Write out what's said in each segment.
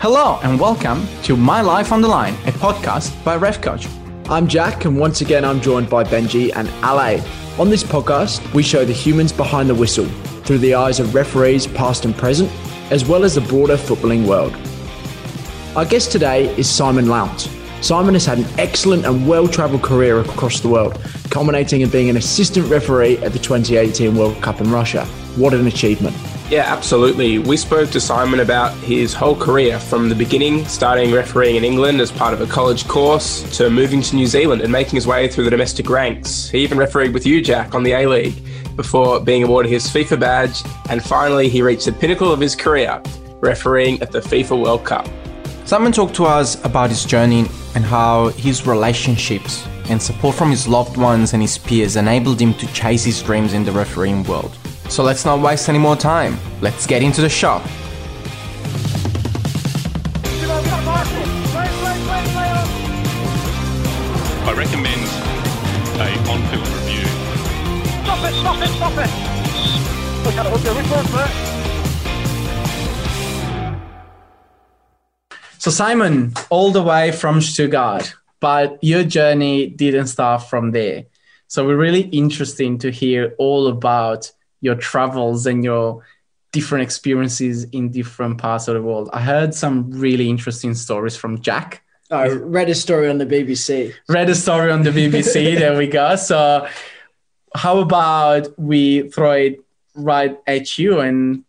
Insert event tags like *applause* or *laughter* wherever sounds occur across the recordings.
Hello and welcome to My Life on the Line, a podcast by Ref Coach. I'm Jack, and once again, I'm joined by Benji and Ale. On this podcast, we show the humans behind the whistle through the eyes of referees, past and present, as well as the broader footballing world. Our guest today is Simon Lount. Simon has had an excellent and well travelled career across the world, culminating in being an assistant referee at the 2018 World Cup in Russia. What an achievement! Yeah, absolutely. We spoke to Simon about his whole career from the beginning, starting refereeing in England as part of a college course, to moving to New Zealand and making his way through the domestic ranks. He even refereed with you, Jack, on the A League before being awarded his FIFA badge. And finally, he reached the pinnacle of his career, refereeing at the FIFA World Cup. Simon talked to us about his journey and how his relationships and support from his loved ones and his peers enabled him to chase his dreams in the refereeing world. So let's not waste any more time. Let's get into the shop. I recommend a on-field review. Stop it, stop it, stop it! Look at it, look at it, So, Simon, all the way from Stuttgart, but your journey didn't start from there. So, we're really interesting to hear all about your travels and your different experiences in different parts of the world. I heard some really interesting stories from Jack. Oh, I read a story on the BBC. Read a story on the BBC. *laughs* there we go. So, how about we throw it right at you and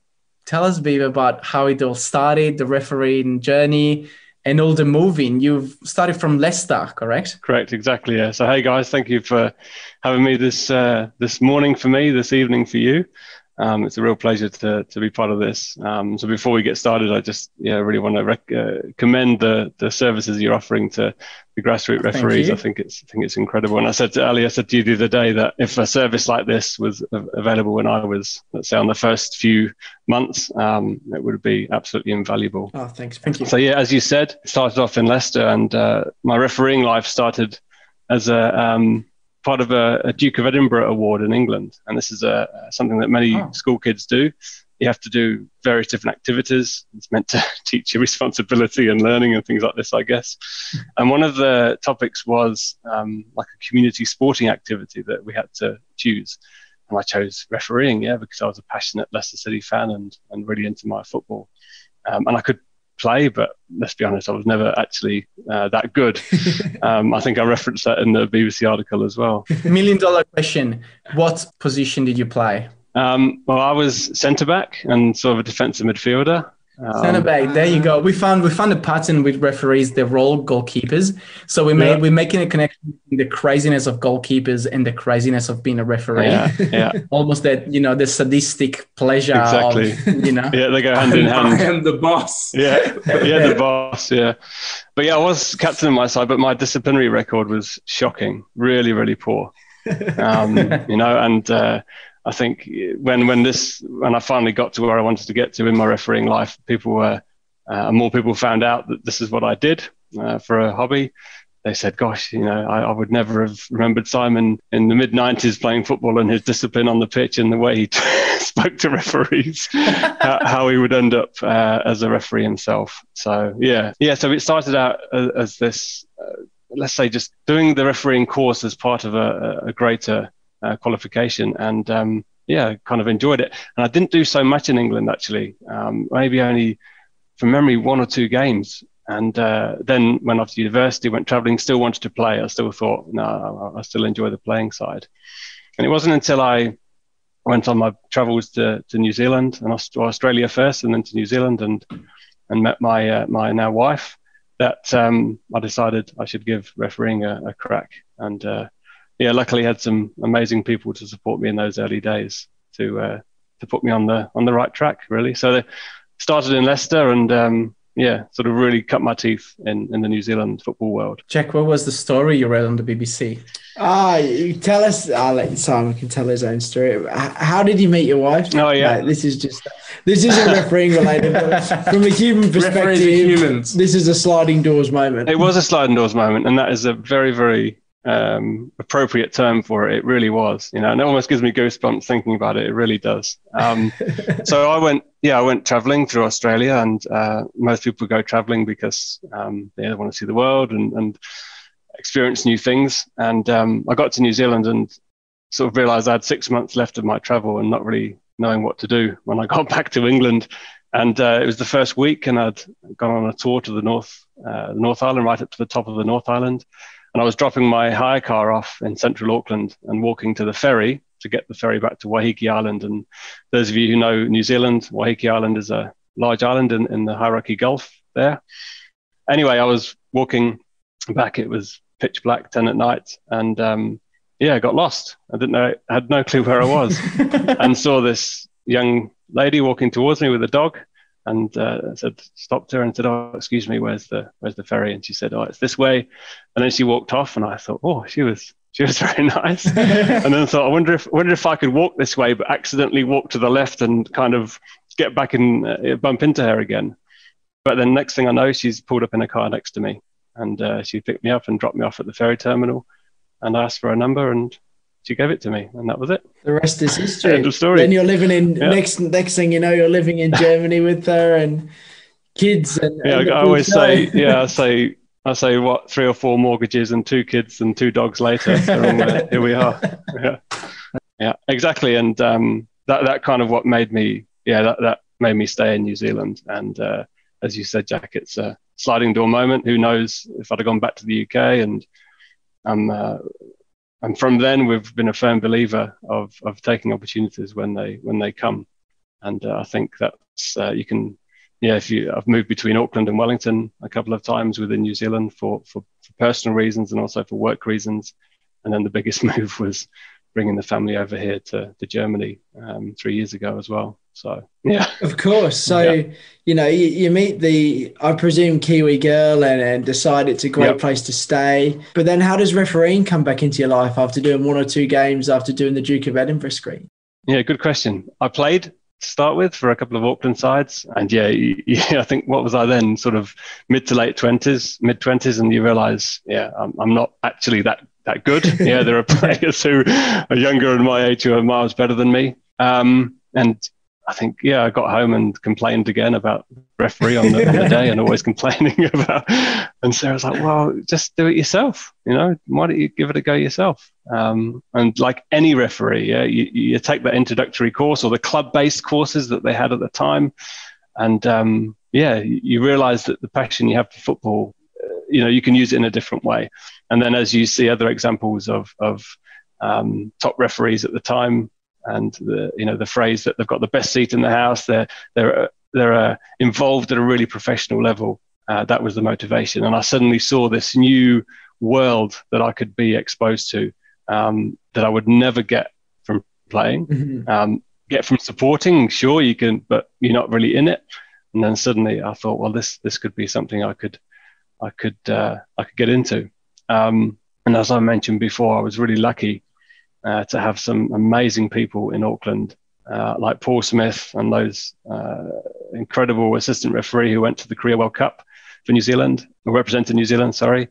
tell us, babe, about how it all started, the refereeing journey, and all the moving. You've started from Leicester, correct? Correct, exactly. Yeah. So, hey guys, thank you for having me this uh, this morning for me, this evening for you. Um, it's a real pleasure to, to be part of this. Um, so before we get started, I just yeah really want to rec- uh, commend the the services you're offering to the grassroots referees. I think it's I think it's incredible. And I said to Ali, I said to you the other day that if a service like this was available when I was, let's say, on the first few months, um, it would be absolutely invaluable. Oh, thanks. Thank you. So yeah, as you said, started off in Leicester, and uh, my refereeing life started as a um, part of a, a, Duke of Edinburgh award in England, and this is a, something that many oh. school kids do. You have to do various different activities. It's meant to *laughs* teach you responsibility and learning and things like this, I guess. *laughs* and one of the topics was um, like a community sporting activity that we had to choose. And I chose refereeing, yeah, because I was a passionate Leicester City fan and, and really into my football. Um, and I could play, but let's be honest, I was never actually uh, that good. *laughs* um, I think I referenced that in the BBC article as well. Million dollar question: What position did you play? Um, well, I was centre back and sort of a defensive midfielder. Um, Centre back. There you go. We found we found a pattern with referees. They're all goalkeepers. So we made yeah. we're making a connection between the craziness of goalkeepers and the craziness of being a referee. Yeah, yeah. *laughs* Almost that you know the sadistic pleasure. Exactly. Of, you know. *laughs* yeah, they go hand in hand. *laughs* I am the boss. Yeah, yeah, the boss. Yeah, but yeah, I was captain on my side, but my disciplinary record was shocking. Really, really poor. Um, you know, and. Uh, I think when when this when I finally got to where I wanted to get to in my refereeing life, people were uh, more people found out that this is what I did uh, for a hobby. They said, "Gosh, you know, I, I would never have remembered Simon in the mid '90s playing football and his discipline on the pitch and the way he *laughs* spoke to referees, *laughs* how, how, he would end up uh, as a referee himself." So yeah, yeah. So it started out as, as this, uh, let's say, just doing the refereeing course as part of a, a greater uh, qualification, and um, yeah, kind of enjoyed it. And I didn't do so much in England actually, um, maybe only from memory one or two games. And uh, then went off to university, went traveling, still wanted to play. I still thought, no, I still enjoy the playing side. And it wasn't until I went on my travels to, to New Zealand and Australia first, and then to New Zealand, and and met my uh, my now wife that um, I decided I should give refereeing a, a crack. And uh, yeah, luckily had some amazing people to support me in those early days to uh, to put me on the on the right track really. So they started in Leicester and um, yeah, sort of really cut my teeth in, in the New Zealand football world. Jack, what was the story you read on the BBC? Ah, you tell us. I'll let Simon can tell his own story. How did you meet your wife? Oh yeah, like, this is just this isn't refereeing related. *laughs* from a human perspective, humans. this is a sliding doors moment. It was a sliding doors moment, and that is a very very um, appropriate term for it. It really was, you know, and it almost gives me goosebumps thinking about it. It really does. Um, *laughs* so I went, yeah, I went traveling through Australia, and uh, most people go traveling because um, they want to see the world and, and experience new things. And um, I got to New Zealand and sort of realized I had six months left of my travel and not really knowing what to do when I *laughs* got back to England. And uh, it was the first week, and I'd gone on a tour to the North, uh, the North Island, right up to the top of the North Island. And I was dropping my hire car off in central Auckland and walking to the ferry to get the ferry back to Waiheke Island. And those of you who know New Zealand, Waiheke Island is a large island in, in the Hauraki Gulf there. Anyway, I was walking back. It was pitch black, 10 at night. And um, yeah, I got lost. I didn't know, I had no *laughs* clue where I was *laughs* and saw this young lady walking towards me with a dog and uh, said stopped her and said oh excuse me where's the where's the ferry? And she said oh it's this way. And then she walked off and i thought oh she was she was *laughs* very nice. *laughs* And then I thought i wonder if I wonder if i could walk this way but accidentally walk to the left and kind of get back and uh, bump into her again. But then next thing i know she's pulled up in a car next to me. And uh, she picked me up and dropped me off at the ferry terminal and asked for a number and she gave it to me, and that was it. The rest is history. End of story. Then you're living in yeah. next next thing you know, you're living in Germany with her and kids. And yeah, and I always say, yeah, I say, I say, what three or four mortgages and two kids and two dogs later, *laughs* here we are. Yeah, yeah, exactly, and um, that that kind of what made me, yeah, that that made me stay in New Zealand. And uh, as you said, Jack, it's a sliding door moment. Who knows if I'd have gone back to the UK and I'm uh, and from then we've been a firm believer of of taking opportunities when they when they come, and uh, I think that's uh, you can. Yeah, if you, I've moved between Auckland and Wellington a couple of times within New Zealand for, for, for personal reasons and also for work reasons. And then the biggest *laughs* move was bringing the family over here to, to Germany um, three years ago as well. So yeah, *laughs* of course. So yeah. you know, you, you, meet the I presume Kiwi girl and, and decide it's a great yep. place to stay. But then, how does refereeing come back into your life after doing one or two games after doing the Duke of Edinburgh screen? Yeah, good question. I played to start with for a couple of Auckland sides, and yeah, yeah, *laughs* I think what was I then, sort of mid to late twenties, mid twenties, and you realise, yeah, I'm, I'm not actually that that good. *laughs* yeah, there are players who are younger and my age who are miles better than me. Um, and I think, yeah, I got home and complained again about referee on the, on the day and *laughs* always complaining *laughs* about. And Sarah's like, well, just do it yourself. You know, why don't you give it a go yourself? Um, and like any referee, yeah, you, you take that introductory course or the club based courses that they had at the time. And um, yeah, you realize that the passion you have for football, uh, you know, you can use it in a different way. And then as you see other examples of, of um, top referees at the time, and the you know the phrase that they've got the best seat in the house. They're they're they're uh, involved at a really professional level. Uh, that was the motivation, and I suddenly saw this new world that I could be exposed to um, that I would never get from playing. Mm-hmm. Um, get from supporting, sure you can, but you're not really in it. And then suddenly I thought, well, this this could be something I could I could uh, I could get into. Um, and as I mentioned before, I was really lucky uh, to have some amazing people in Auckland, uh, like Paul Smith and those uh, incredible assistant referee who went to the Korea World Cup for New Zealand, or represented New Zealand, sorry.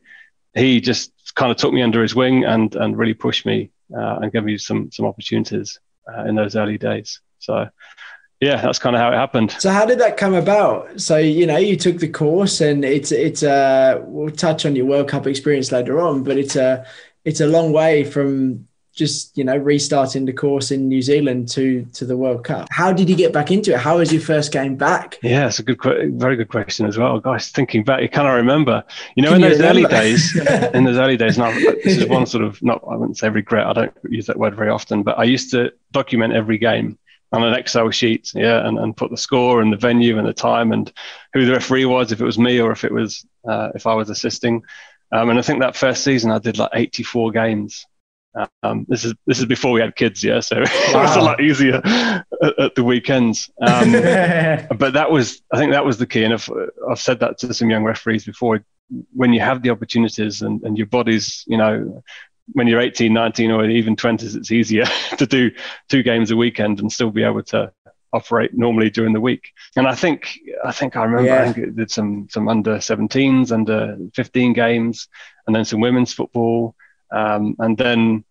He just kind of took me under his wing and, and really pushed me uh, and gave me some, some opportunities uh, in those early days. So, yeah, that's kind of how it happened. So how did that come about? So you know, you took the course, and it's it's uh we'll touch on your World Cup experience later on, but it's a it's a long way from just you know restarting the course in New Zealand to to the World Cup. How did you get back into it? How was your first game back? Yeah, it's a good, very good question as well, guys. Thinking back, you kind of remember, you know, Can in those remember? early days, *laughs* in those early days. Now, this is one *laughs* sort of not I wouldn't say regret. I don't use that word very often, but I used to document every game on an Excel sheet, yeah, and, and put the score and the venue and the time and who the referee was, if it was me or if it was uh, if I was assisting. Um, and I think that first season I did like 84 games um, this is this is before we had kids, yeah. So wow. *laughs* it was a lot easier at, at the weekends. Um, *laughs* but that was, I think, that was the key. And I've, I've said that to some young referees before. When you have the opportunities and, and your body's, you know, when you're 18, 19, or even 20s, it's easier *laughs* to do two games a weekend and still be able to operate normally during the week. And I think I think I remember yeah. I think it did some some under 17s, under 15 games, and then some women's football Um, and then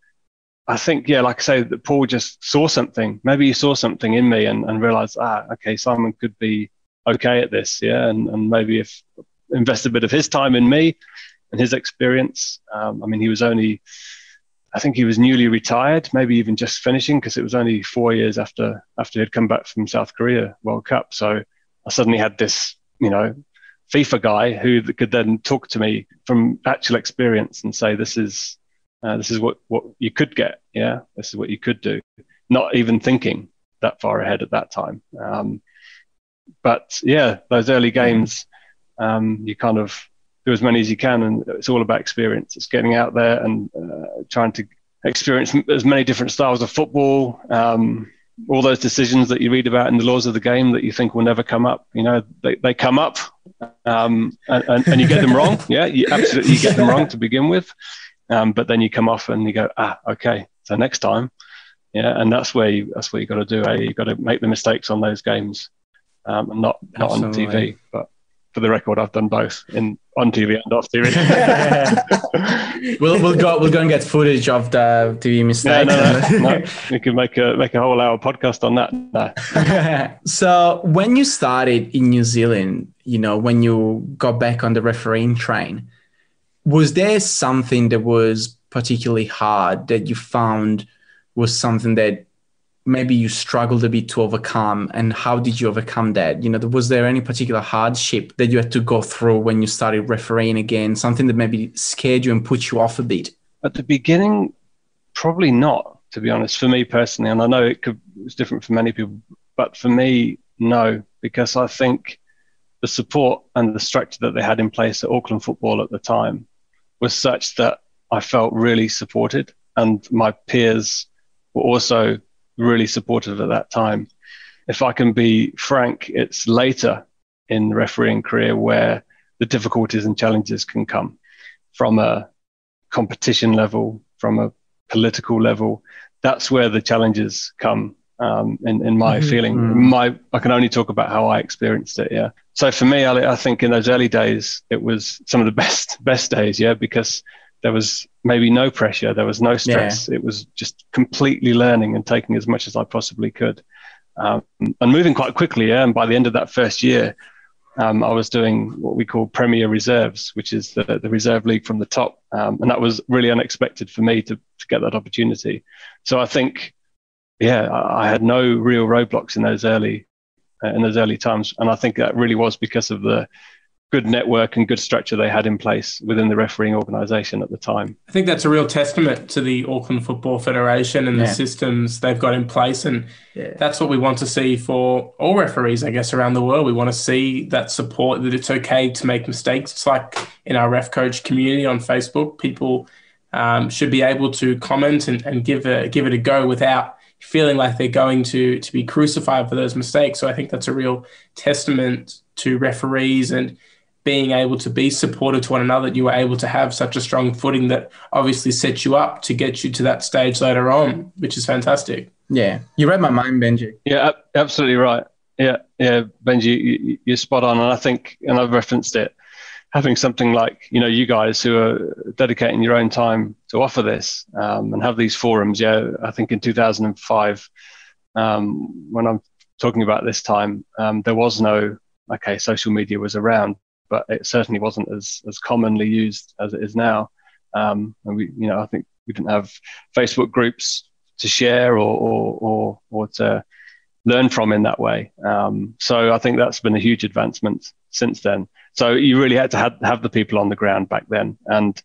I think, yeah, like I say, that Paul just saw something. Maybe he saw something in me and, and realized, ah, okay, Simon could be okay at this, yeah, and, and maybe if invest a bit of his time in me and his experience. Um, I mean, he was only, I think he was newly retired, maybe even just finishing, because it was only four years after after he'd come back from South Korea World Cup. So I suddenly had this, you know, FIFA guy who could then talk to me from actual experience and say, "This is uh, this is what what you could get. Yeah, this is what you could do." Not even thinking that far ahead at that time. Um, but yeah, those early games, um, you kind of do as many as you can, and it's all about experience. It's getting out there and uh, trying to experience as many different styles of football. Um, all those decisions that you read about in the laws of the game that you think will never come up, you know, they, they come up um, and, and, and, you get them wrong. *laughs* Yeah, you absolutely you get them wrong to begin with. Um, but then you come off and you go, ah, okay. So next time, yeah, and that's where you, that's what you got to do. Eh? You got to make the mistakes on those games, um, and not not on TV. But for the record, I've done both in on TV and off TV. *laughs* we'll we'll go we'll go and get footage of the TV mistake. No, no, no, *laughs* no. We can make a make a whole hour podcast on that. *laughs* So when you started in New Zealand, you know, when you got back on the refereeing train, was there something that was particularly hard that you found was something that maybe you struggled a bit to overcome? And how did you overcome that? You know was there any particular hardship that you had to go through when you started refereeing again? Something that maybe scared you and put you off a bit? At the beginning probably not to be honest for me personally. And i know it could it's different for many people but for me no. Because i think the support and the structure that they had in place at auckland football at the time was such that I felt really supported, and my peers were also really supportive at that time. If I can be frank, it's later in refereeing career where the difficulties and challenges can come from a competition level, from a political level. That's where the challenges come. Um, in, in my mm-hmm. feeling, mm. my I can only talk about how I experienced it. Yeah, so for me, I, I, think in those early days, it was some of the *laughs* best best days. Yeah, because there was maybe no pressure, there was no stress. Yeah. It was just completely learning and taking as much as I possibly could, um, and moving quite quickly. Yeah, and by the end of that first year, um, I was doing what we call Premier Reserves, which is the, the reserve league from the top. Um, and that was really unexpected for me to, to get that opportunity. So I think, yeah, I, I had no real roadblocks in those early uh, in those early times. And I think that really was because of the good network and good structure they had in place within the refereeing organisation at the time. I think that's a real testament to the Auckland Football Federation and yeah. the systems they've got in place. And yeah. that's what we want to see for all referees, I guess, around the world. We want to see that support that it's okay to make mistakes. It's like in our ref coach community on Facebook, people um, should be able to comment and, and give, a, give it a go without feeling like they're going to to be crucified for those mistakes. So I think that's a real testament to referees and being able to be supportive to one another. You were able to have such a strong footing that obviously sets you up to get you to that stage later on, which is fantastic. Yeah, you read my mind, Benji. Yeah, absolutely right. Yeah, yeah, Benji, you, are spot on, and I think, and I've referenced it having something like you know you guys who are dedicating your own time to offer this um, and have these forums. Yeah, I think in 2005, um, when I'm talking about this time, um, there was no okay, social media was around, but it certainly wasn't as as commonly used as it is now. Um, and we, you know, I think we didn't have Facebook groups to share or or or, or to learn from in that way. Um, so I think that's been a huge advancement since then. So you really had to have, have the people on the ground back then, and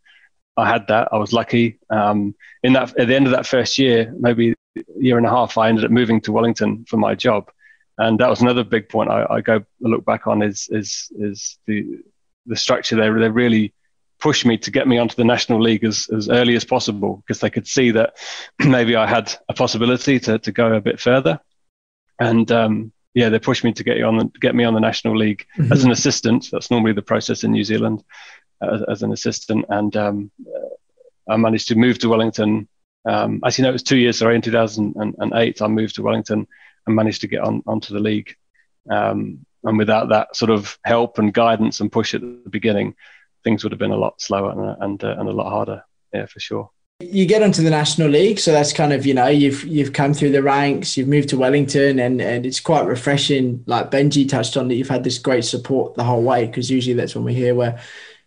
I had that. I was lucky. Um, in that, at the end of that first year, maybe a year and a half, I ended up moving to Wellington for my job, and that was another big point I, I go look back on is is is the the structure there. They really pushed me to get me onto the national league as, as early as possible because they could see that *clears throat* maybe I had a possibility to, to go a bit further. And um, yeah, they pushed me to get you on the, get me on the national league mm-hmm. as an assistant. That's normally the process in New Zealand uh, as, as, an assistant, and um, uh, I managed to move to Wellington. Um, as you know, it was two years. Sorry, in 2008, I moved to Wellington and managed to get on onto the league. Um, and without that sort of help and guidance and push at the beginning, things would have been a lot slower and and, uh, and a lot harder. Yeah, for sure. You get onto the National League, so that's kind of you know you've you've come through the ranks, you've moved to Wellington, and and it's quite refreshing. Like Benji touched on that, you've had this great support the whole way because usually that's when we hear where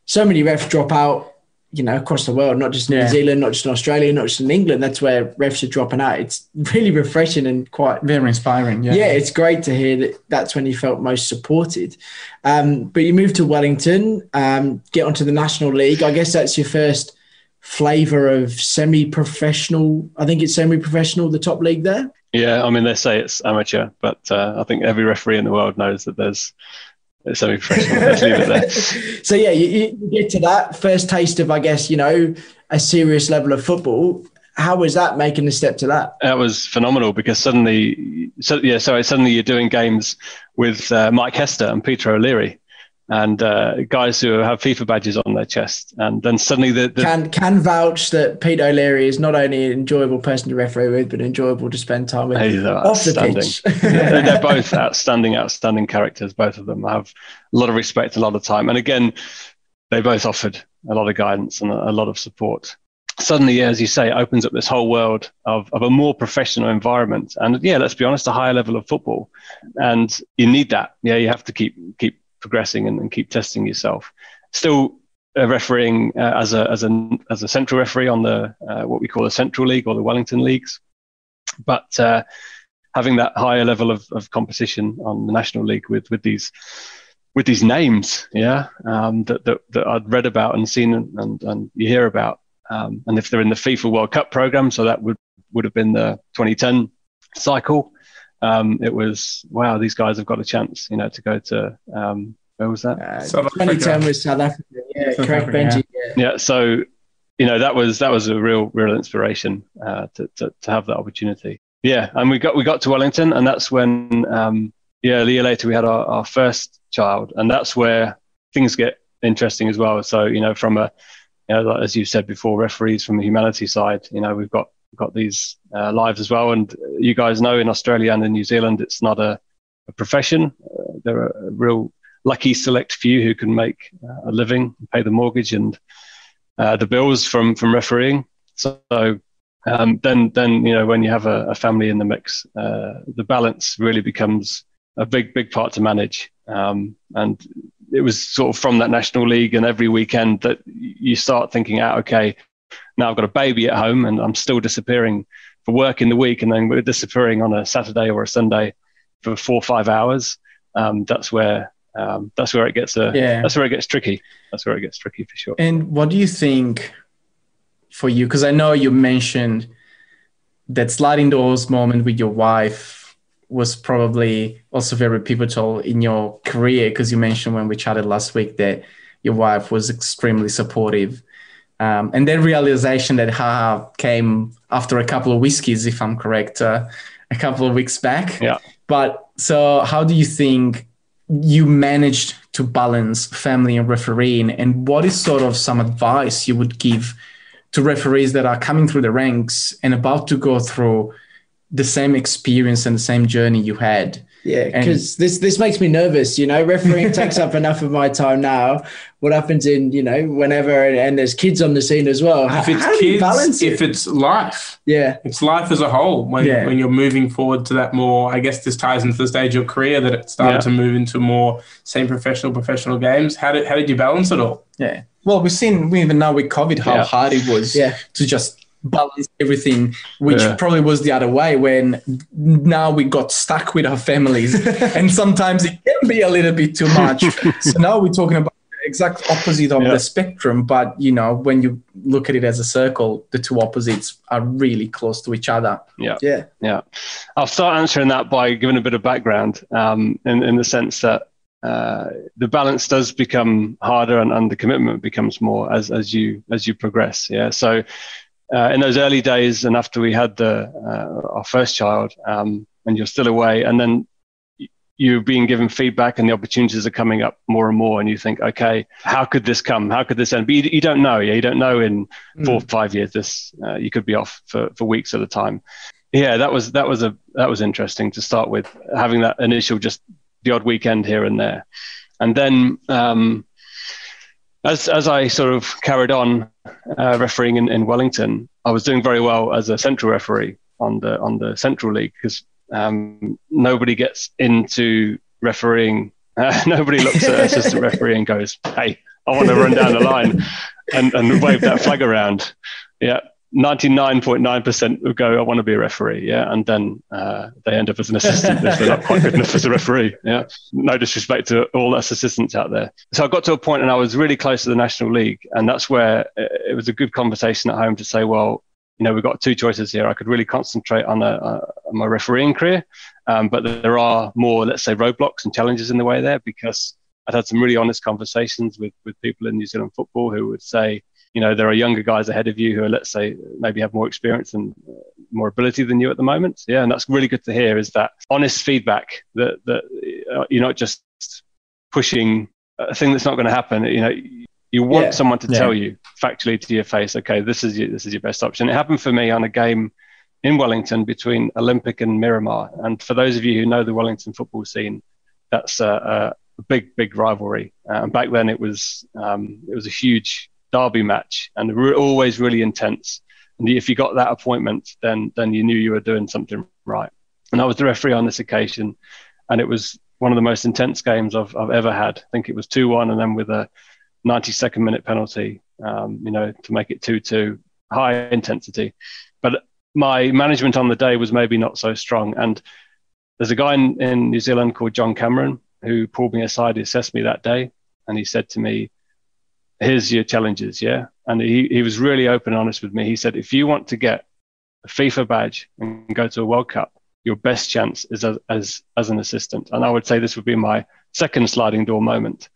so many refs drop out you know, across the world, not just in Yeah. New Zealand, not just in Australia, not just in England. That's where refs are dropping out. It's really refreshing and quite. Very inspiring. Yeah. Yeah, it's great to hear that. That's when you felt most supported. Um, but you moved to Wellington, um, get onto the National League. I guess that's your first flavour of semi-professional. I think it's semi-professional, the top league there. Yeah, I mean they say it's amateur, but uh, I think every referee in the world knows that there's it's semi-professional. Let's leave it there. *laughs* so yeah, you, you you get to that first taste of, I guess, you know, a serious level of football. How was that making the step to that? That was phenomenal because suddenly, so yeah, sorry, suddenly you're doing games with uh, Mike Hester and Peter O'Leary, and uh, guys who have FIFA badges on their chest, and then suddenly the, the Can can vouch that Pete O'Leary is not only an enjoyable person to referee with, but enjoyable to spend time with they're off the pitch. *laughs* they're both outstanding, outstanding characters. Both of them have a lot of respect, a lot of time, and again, they both offered a lot of guidance and a, a lot of support. Suddenly, as you say, it opens up this whole world of, of a more professional environment, and yeah, let's be honest, a higher level of football, and you need that. Yeah, you have to keep keep progressing and, and keep testing yourself. Still. Uh, refereeing uh, as a as a as a central referee on the uh, what we call the Central League or the Wellington leagues, but uh, having that higher level of, of competition on the national league with with these with these names, yeah, um, that, that that I'd read about and seen and, and, you hear about, um, and if they're in the FIFA World Cup program, so that would would have been the 2010 cycle. Um, it was wow, these guys have got a chance, you know, to go to um, where was that? Uh, South 2010 Africa. was South Africa. Yeah, South correct, Africa, Benji. Yeah. yeah so you know that was that was a real real inspiration uh, to, to to have that opportunity yeah and we got we got to wellington and that's when um yeah a year later we had our, our first child and that's where things get interesting as well so you know from a you know as you said before referees from the humanity side you know we've got we've got these uh, lives as well and you guys know in australia and in new zealand it's not a, a profession uh, there are a real lucky select few who can make uh, a living pay the mortgage and uh, the bills from from refereeing. So um, then then you know when you have a, a family in the mix, uh, the balance really becomes a big big part to manage. Um, and it was sort of from that national league and every weekend that you start thinking out, okay, now I've got a baby at home and I'm still disappearing for work in the week, and then we're disappearing on a Saturday or a Sunday for four or five hours. Um, that's where um, that's where it gets a Yeah. that's where it gets tricky. That's where it gets tricky for sure. And what do you think for you? Because I know you mentioned that sliding doors moment with your wife was probably also very pivotal in your career. Because you mentioned when we chatted last week that your wife was extremely supportive. Um, and that realization that haha came after a couple of whiskeys, if I'm correct, uh, a couple of weeks back. Yeah. But so, how do you think you managed to balance family and refereeing? And what is sort of some advice you would give to referees that are coming through the ranks and about to go through the same experience and the same journey you had? Yeah, because this this makes me nervous. You know, refereeing *laughs* takes up enough of my time now. What happens in you know whenever and, and there's kids on the scene as well. How, If it's how do you balance kids, it? if it's life, yeah, it's life as a whole. When, Yeah. when you're moving forward to that more, I guess this ties into the stage of your career that it started Yeah. to move into more same professional professional games. How did how did you balance it all? Yeah. Well, we've seen we even now with COVID how Yeah. hard it was Yeah. to just balance everything, which Yeah. probably was the other way when now we got stuck with our families. *laughs* and sometimes it can be a little bit too much. *laughs* so now we're talking about the exact opposite of Yeah. the spectrum. But you know, when you look at it as a circle, the two opposites are really close to each other. yeah, Yeah, yeah. I'll start answering that by giving a bit of background um, in, in the sense that uh, the balance does become harder and, and the commitment becomes more as, as you as you progress. Yeah, so uh, in those early days and after we had the uh, our first child, um, and you're still away, and then y- you're being given feedback and the opportunities are coming up more and more, and you think, okay, how could this come? How could this end? But you, you don't know. Yeah, you don't know in four or five years. This uh, you could be off for, for weeks at a time yeah that was that was a that was interesting to start with having that initial just the odd weekend here and there and then um, as as I sort of carried on uh, refereeing in, in Wellington, I was doing very well as a central referee on the on the central league because um, nobody gets into refereeing. *laughs* Uh, nobody looks at assistant referee and goes, "Hey, I want to run down the line and, and wave that flag around." Yeah, 99.9% would go, I want to be a referee. Yeah. And then uh, they end up as an assistant if they're not quite good enough as a referee. Yeah. No disrespect to all us assistants out there. So I got to a point and I was really close to the National League. And that's where it was a good conversation at home to say, well, you know, we've got two choices here. I could really concentrate on, a, on my refereeing career, um, but there are more, let's say, roadblocks and challenges in the way there because I'd had some really honest conversations with, with people in New Zealand football who would say, you know, there are younger guys ahead of you who are, let's say, maybe have more experience and uh, more ability than you at the moment. Yeah, and that's really good to hear. Is that honest feedback that that uh, you're not just pushing a thing that's not going to happen. You know, you want yeah. someone to yeah. tell you factually to your face, okay, this is your, this is your best option. It happened for me on a game in Wellington between Olympic and Miramar. And for those of you who know the Wellington football scene, that's a, a big, big rivalry. Uh, and back then, it was um, it was a huge derby match and re- always really intense. And if you got that appointment, then then you knew you were doing something right. And I was the referee on this occasion, and it was one of the most intense games I've, I've ever had. I think it was two one, and then with a 92nd minute penalty, um, you know, to make it 2 2, high intensity. But my management on the day was maybe not so strong. And there's a guy in, in New Zealand called John Cameron who pulled me aside, he assessed me that day, and he said to me, Here's your challenges, yeah? And he, he was really open and honest with me. He said, If you want to get a FIFA badge and go to a World Cup, your best chance is as, as, as an assistant. And I would say this would be my second sliding door moment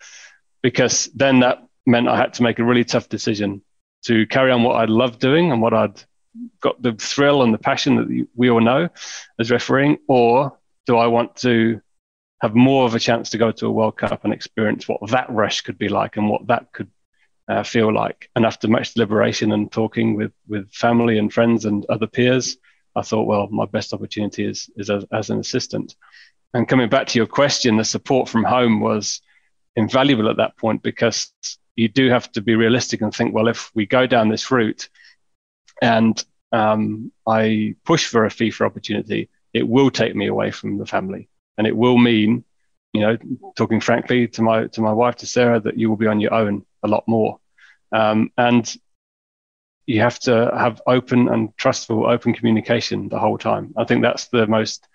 because then that meant I had to make a really tough decision to carry on what I loved doing and what I'd got the thrill and the passion that we all know as refereeing, or do I want to have more of a chance to go to a World Cup and experience what that rush could be like and what that could uh, feel like? And after much deliberation and talking with with family and friends and other peers, I thought, well, my best opportunity is is as, as an assistant. And coming back to your question, the support from home was invaluable at that point because you do have to be realistic and think, well, if we go down this route and um, I push for a FIFA opportunity, it will take me away from the family, and it will mean, you know, talking frankly to my to my wife to Sarah, that you will be on your own a lot more, um, and you have to have open and trustful, open communication the whole time. I think that's the most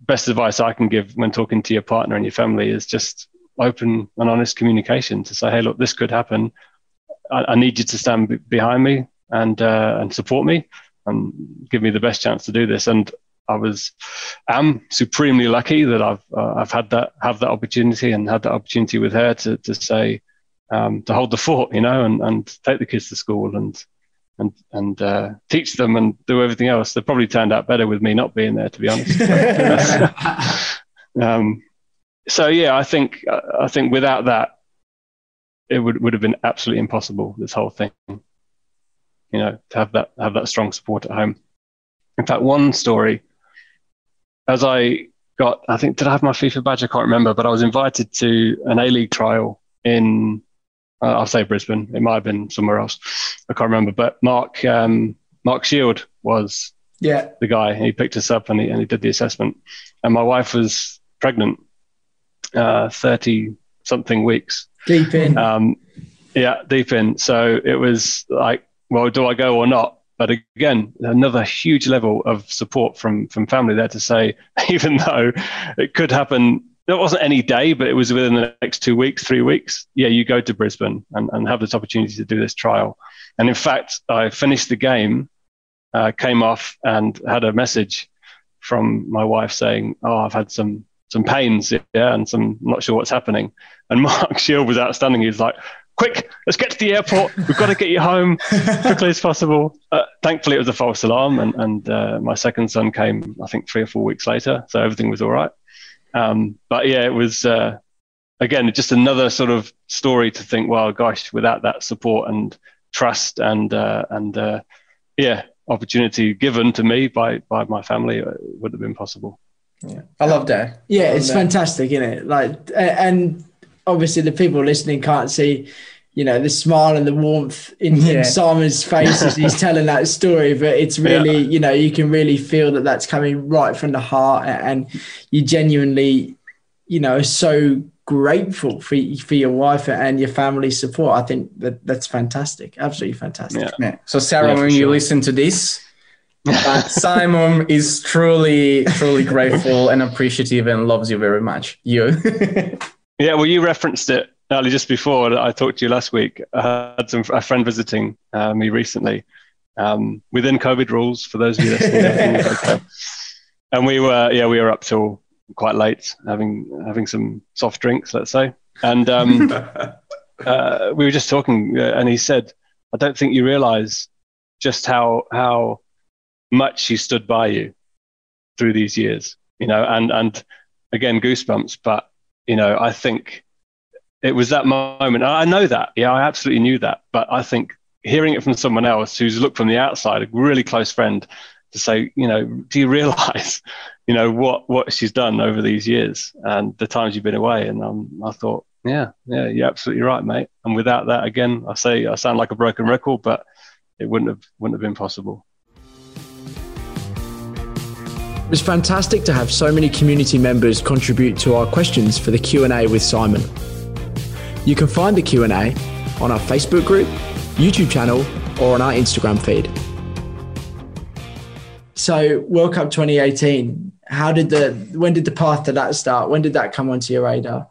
best advice I can give when talking to your partner and your family is just open and honest communication to say, hey, look, this could happen. I, I need you to stand b- behind me and uh, and support me and give me the best chance to do this. And I was am supremely lucky that I've uh, I've had that have that opportunity and had that opportunity with her to to say um, to hold the fort, you know, and, and take the kids to school and and and uh, teach them and do everything else. They probably turned out better with me not being there, to be honest. *laughs* *laughs* um, so yeah, I think I think without that, it would would have been absolutely impossible. This whole thing, you know, to have that have that strong support at home. In fact, one story, as I got, I think did I have my FIFA badge? I can't remember, but I was invited to an A League trial in, uh, I'll say Brisbane. It might have been somewhere else. I can't remember. But Mark um, Mark Shield was yeah the guy. He picked us up and he and he did the assessment. And my wife was pregnant uh, 30 something weeks. Deep in. Um, yeah, deep in. So it was like, well, do I go or not? But again, another huge level of support from from family there to say, *laughs* even though it could happen, it wasn't any day, but it was within the next two weeks, three weeks. Yeah, you go to Brisbane and, and have this opportunity to do this trial. And in fact, I finished the game, uh, came off, and had a message from my wife saying, "Oh, I've had some some pains, yeah, and some not sure what's happening. And *laughs* Mark Shield was outstanding. He's like, "Quick, let's get to the airport. We've got to get you home *laughs* quickly as possible." Uh, thankfully, it was a false alarm, and and uh, my second son came, I think, three or four weeks later, so everything was all right. Um, but yeah, it was uh, again just another sort of story to think. Well, gosh, without that support and trust and uh, and uh, yeah, opportunity given to me by by my family, it would have been possible. Yeah, I love um, that. Yeah, it's fantastic, isn't it? Like, and obviously the people listening can't see you know the smile and the warmth in, *laughs* Yeah. in Simon's face as he's *laughs* telling that story. But it's really, you know, you can really feel that that's coming right from the heart, and you genuinely, you know, so grateful for for your wife and your family's support. I think that that's fantastic, absolutely fantastic. Yeah. Yeah. So Sarah, Yeah, for when you listen to this, uh, *laughs* Simon is truly, truly grateful and appreciative and loves you very much. You. *laughs* Yeah, well, you referenced it earlier just before. I talked to you last week. I had some a friend visiting uh, me recently, um, within COVID rules. For those of you listening, okay. *laughs* And we were, yeah, we were up till quite late having having some soft drinks, let's say. And um, uh, we were just talking, uh, and he said, "I don't think you realise just how how much he stood by you through these years, you know." And and again, goosebumps. But you know, I think it was that moment. I know that, yeah, I absolutely knew that. But I think hearing it from someone else who's looked from the outside, a really close friend, to say, you know, do you realise, *laughs* you know, what what she's done over these years and the times you've been away? And um, I thought, yeah, yeah, you're absolutely right, mate. And without that, again, I say I sound like a broken record, but it wouldn't have wouldn't have been possible. It was fantastic to have so many community members contribute to our questions for the Q&A with Simon. You can find the Q&A on our Facebook group, YouTube channel, or on our Instagram feed. So, World Cup 2018, how did the when did the path to that start? When did that come onto your radar?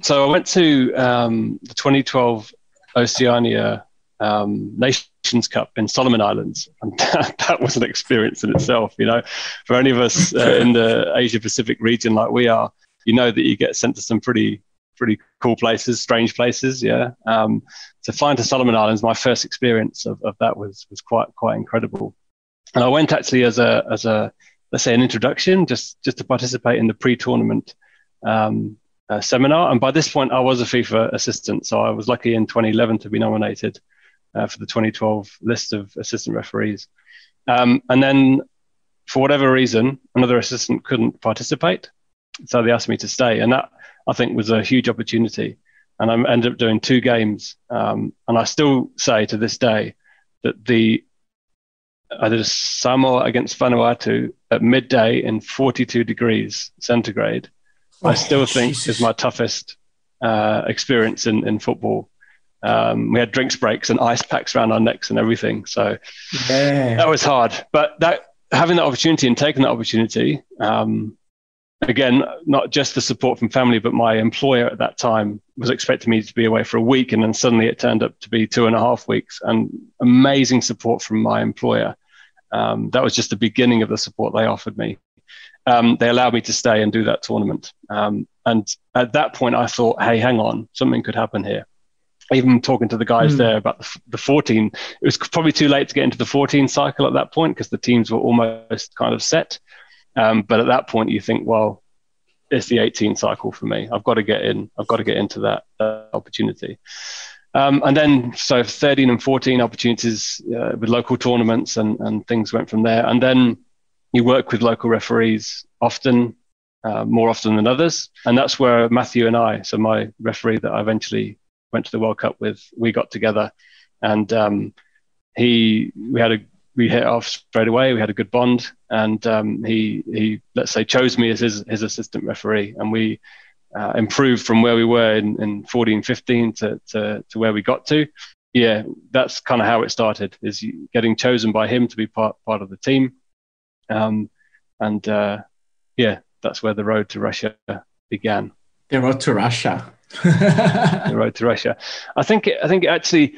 So I went to um, the 2012 Oceania um, Nations Cup in Solomon Islands, and *laughs* that, that was an experience in itself. You know, for any of us uh, *laughs* in the Asia Pacific region like we are, you know that you get sent to some pretty pretty cool places, strange places. Yeah. Um, to fly to Solomon Islands, my first experience of, of that was was quite quite incredible. And I went actually as a as a let's say an introduction, just just to participate in the pre-tournament um, uh, seminar. And by this point, I was a FIFA assistant, so I was lucky in 2011 to be nominated uh, for the 2012 list of assistant referees. Um, and then, for whatever reason, another assistant couldn't participate, so they asked me to stay, and that I think was a huge opportunity. And I ended up doing two games, um, and I still say to this day that the I did a Samoa against Vanuatu at midday in 42 degrees centigrade. I still think Jesus. is my toughest uh, experience in, in football. Um, we had drinks breaks and ice packs around our necks and everything. So Yeah. that was hard. But that having that opportunity and taking that opportunity, um, again, not just the support from family, but my employer at that time was expecting me to be away for a week, and then suddenly it turned up to be two and a half weeks, and amazing support from my employer. Um, that was just the beginning of the support they offered me. Um, they allowed me to stay and do that tournament. Um, and at that point, I thought, hey, hang on, something could happen here. Even talking to the guys Hmm. there about the, the 14, it was probably too late to get into the 14 cycle at that point because the teams were almost kind of set. Um, but at that point, you think, well, it's the 18 cycle for me. I've got to get in. I've got to get into that uh, opportunity. Um, and then, so 13 and 14 opportunities uh, with local tournaments and, and things went from there. And then you work with local referees often, uh, more often than others. And that's where Matthew and I, so my referee that I eventually went to the World Cup with, we got together. And um, he, we had a, we hit off straight away. We had a good bond, and um, he, he, let's say, chose me as his, his assistant referee, and we uh, improved from where we were in, in 14, 15 to, to, to where we got to. Yeah, that's kind of how it started. Is getting chosen by him to be part part of the team, um, and uh, yeah, that's where the road to Russia began. The road to Russia. The road to Russia. I think I think actually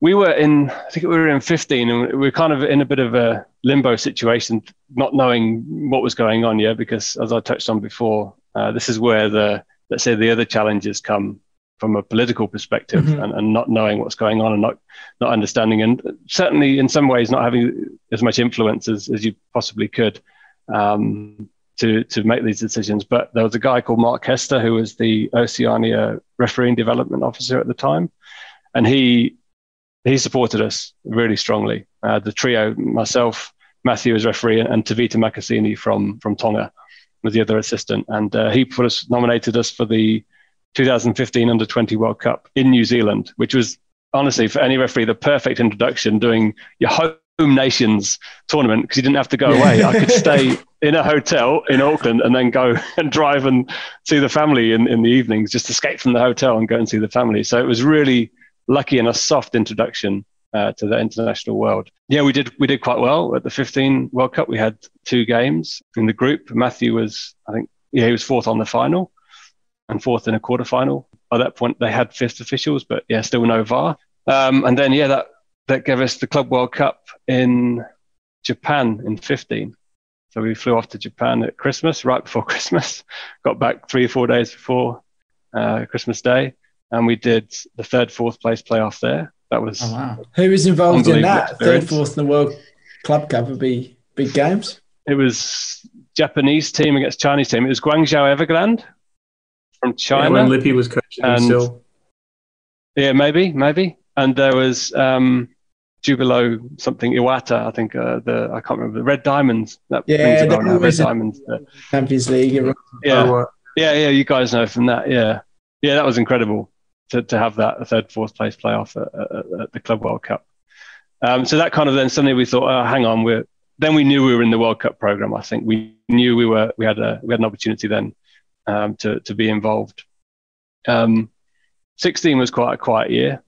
we were in I think we were in 15 and we were kind of in a bit of a limbo situation, not knowing what was going on. Yeah, because as I touched on before, uh, this is where the let's say the other challenges come from a political perspective Mhm. and, and not knowing what's going on and not not understanding and certainly in some ways not having as much influence as, as you possibly could um, to to make these decisions. But there was a guy called Mark Hester who was the Oceania refereeing development officer at the time, and he he supported us really strongly. Uh, the trio, myself, Matthew as referee, and Tevita Makasini from from Tonga was the other assistant, and uh, he put us nominated us for the 2015 Under 20 World Cup in New Zealand, which was honestly, for any referee, the perfect introduction doing your home nations tournament because you didn't have to go away. I could stay *laughs* in a hotel in Auckland and then go *laughs* and drive and see the family in, in the evenings, just escape from the hotel and go and see the family. So it was really lucky and a soft introduction uh, to the international world. Yeah, we did we did quite well at the 15 World Cup. We had two games in the group. Matthew was, I think, yeah, he was fourth on the final and fourth in a quarterfinal. By that point, they had fifth officials, but yeah, still no VAR. Um, and then yeah, that that gave us the Club World Cup in Japan in 15. So we flew off to Japan at Christmas, right before *laughs* Christmas. Got back three or four days before uh, Christmas Day, and we did the third, fourth place playoff there. That was Oh, wow. Who was involved in that? Experience. Third, fourth in the World Club Cup would be big games. it was Japanese team against Chinese team. It was Guangzhou Evergrande from Yeah, China. when Lippi was coaching And- still. Yeah, maybe, maybe. And there was um, Jubilo something Iwata, I think. Uh, the I can't remember the Red Diamonds. That Yeah, rings a now, Red Diamonds. Champions League. yeah, Oh, uh, yeah, yeah. You guys know from that. Yeah, yeah. That was incredible to to have that third, fourth place playoff at, at, at the Club World Cup. Um, so that kind of then suddenly we thought, oh, hang on, we're then we knew we were in the World Cup program. I think we knew we were we had a we had an opportunity then um, to to be involved. Um, 16 was quite a quiet year.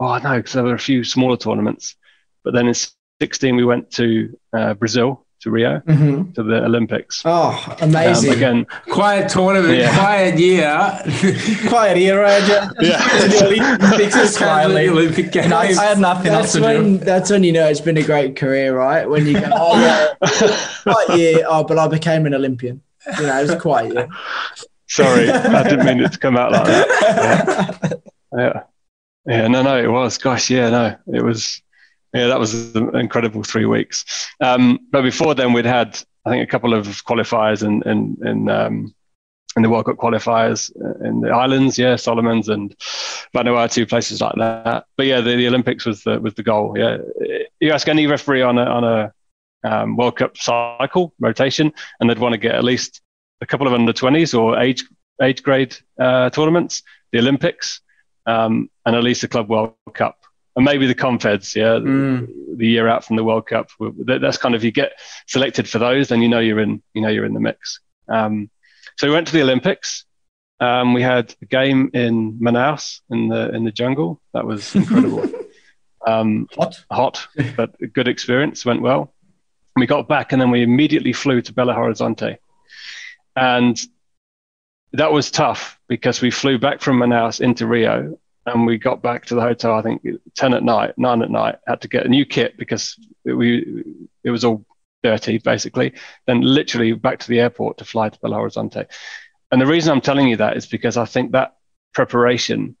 Oh no, because there were a few smaller tournaments. But then in 16 we went to uh, Brazil to Rio hmm to the Olympics. Oh, Um, amazing. again, quiet tournament, Yeah. quiet year. *laughs* Quiet year, Roger. Yeah. The Olympics *laughs* is quietly. Olympic Games. I had nothing else That's to when do. that's when you know it's been a great career, right? When you go, *laughs* oh yeah, quiet year. Oh, but I became an Olympian. You know, it was quiet year. Sorry, I didn't mean it to come out like that. Yeah. Yeah, no, no, it was. Gosh, yeah, no, it was. Yeah, that was an incredible three weeks. Um, but before then, we'd had, I think, a couple of qualifiers and in in, um, in the World Cup qualifiers in the islands. Yeah, Solomons and Vanuatu, places like that. But yeah, the, the Olympics was the was the goal. Yeah, you ask any referee on a on a um, World Cup cycle rotation, and they'd want to get at least a couple of under 20s or age age grade uh, tournaments, the Olympics, um, and at least the Club World Cup, and maybe the Confeds. Yeah, Mm. the year out from the World Cup. That's kind of you get selected for those, then you know you're in. You know you're in the mix. Um, so we went to the Olympics. Um, we had a game in Manaus in the in the jungle. That was *laughs* incredible. um, What? hot, *laughs* but a good experience. Went well. We got back, and then we immediately flew to Belo Horizonte, and that was tough because we flew back from Manaus into Rio, and we got back to the hotel. I think ten at night, nine at night. Had to get a new kit because it, we it was all dirty, basically. Then literally back to the airport to fly to Belo Horizonte. And the reason I'm telling you that is because I think that preparation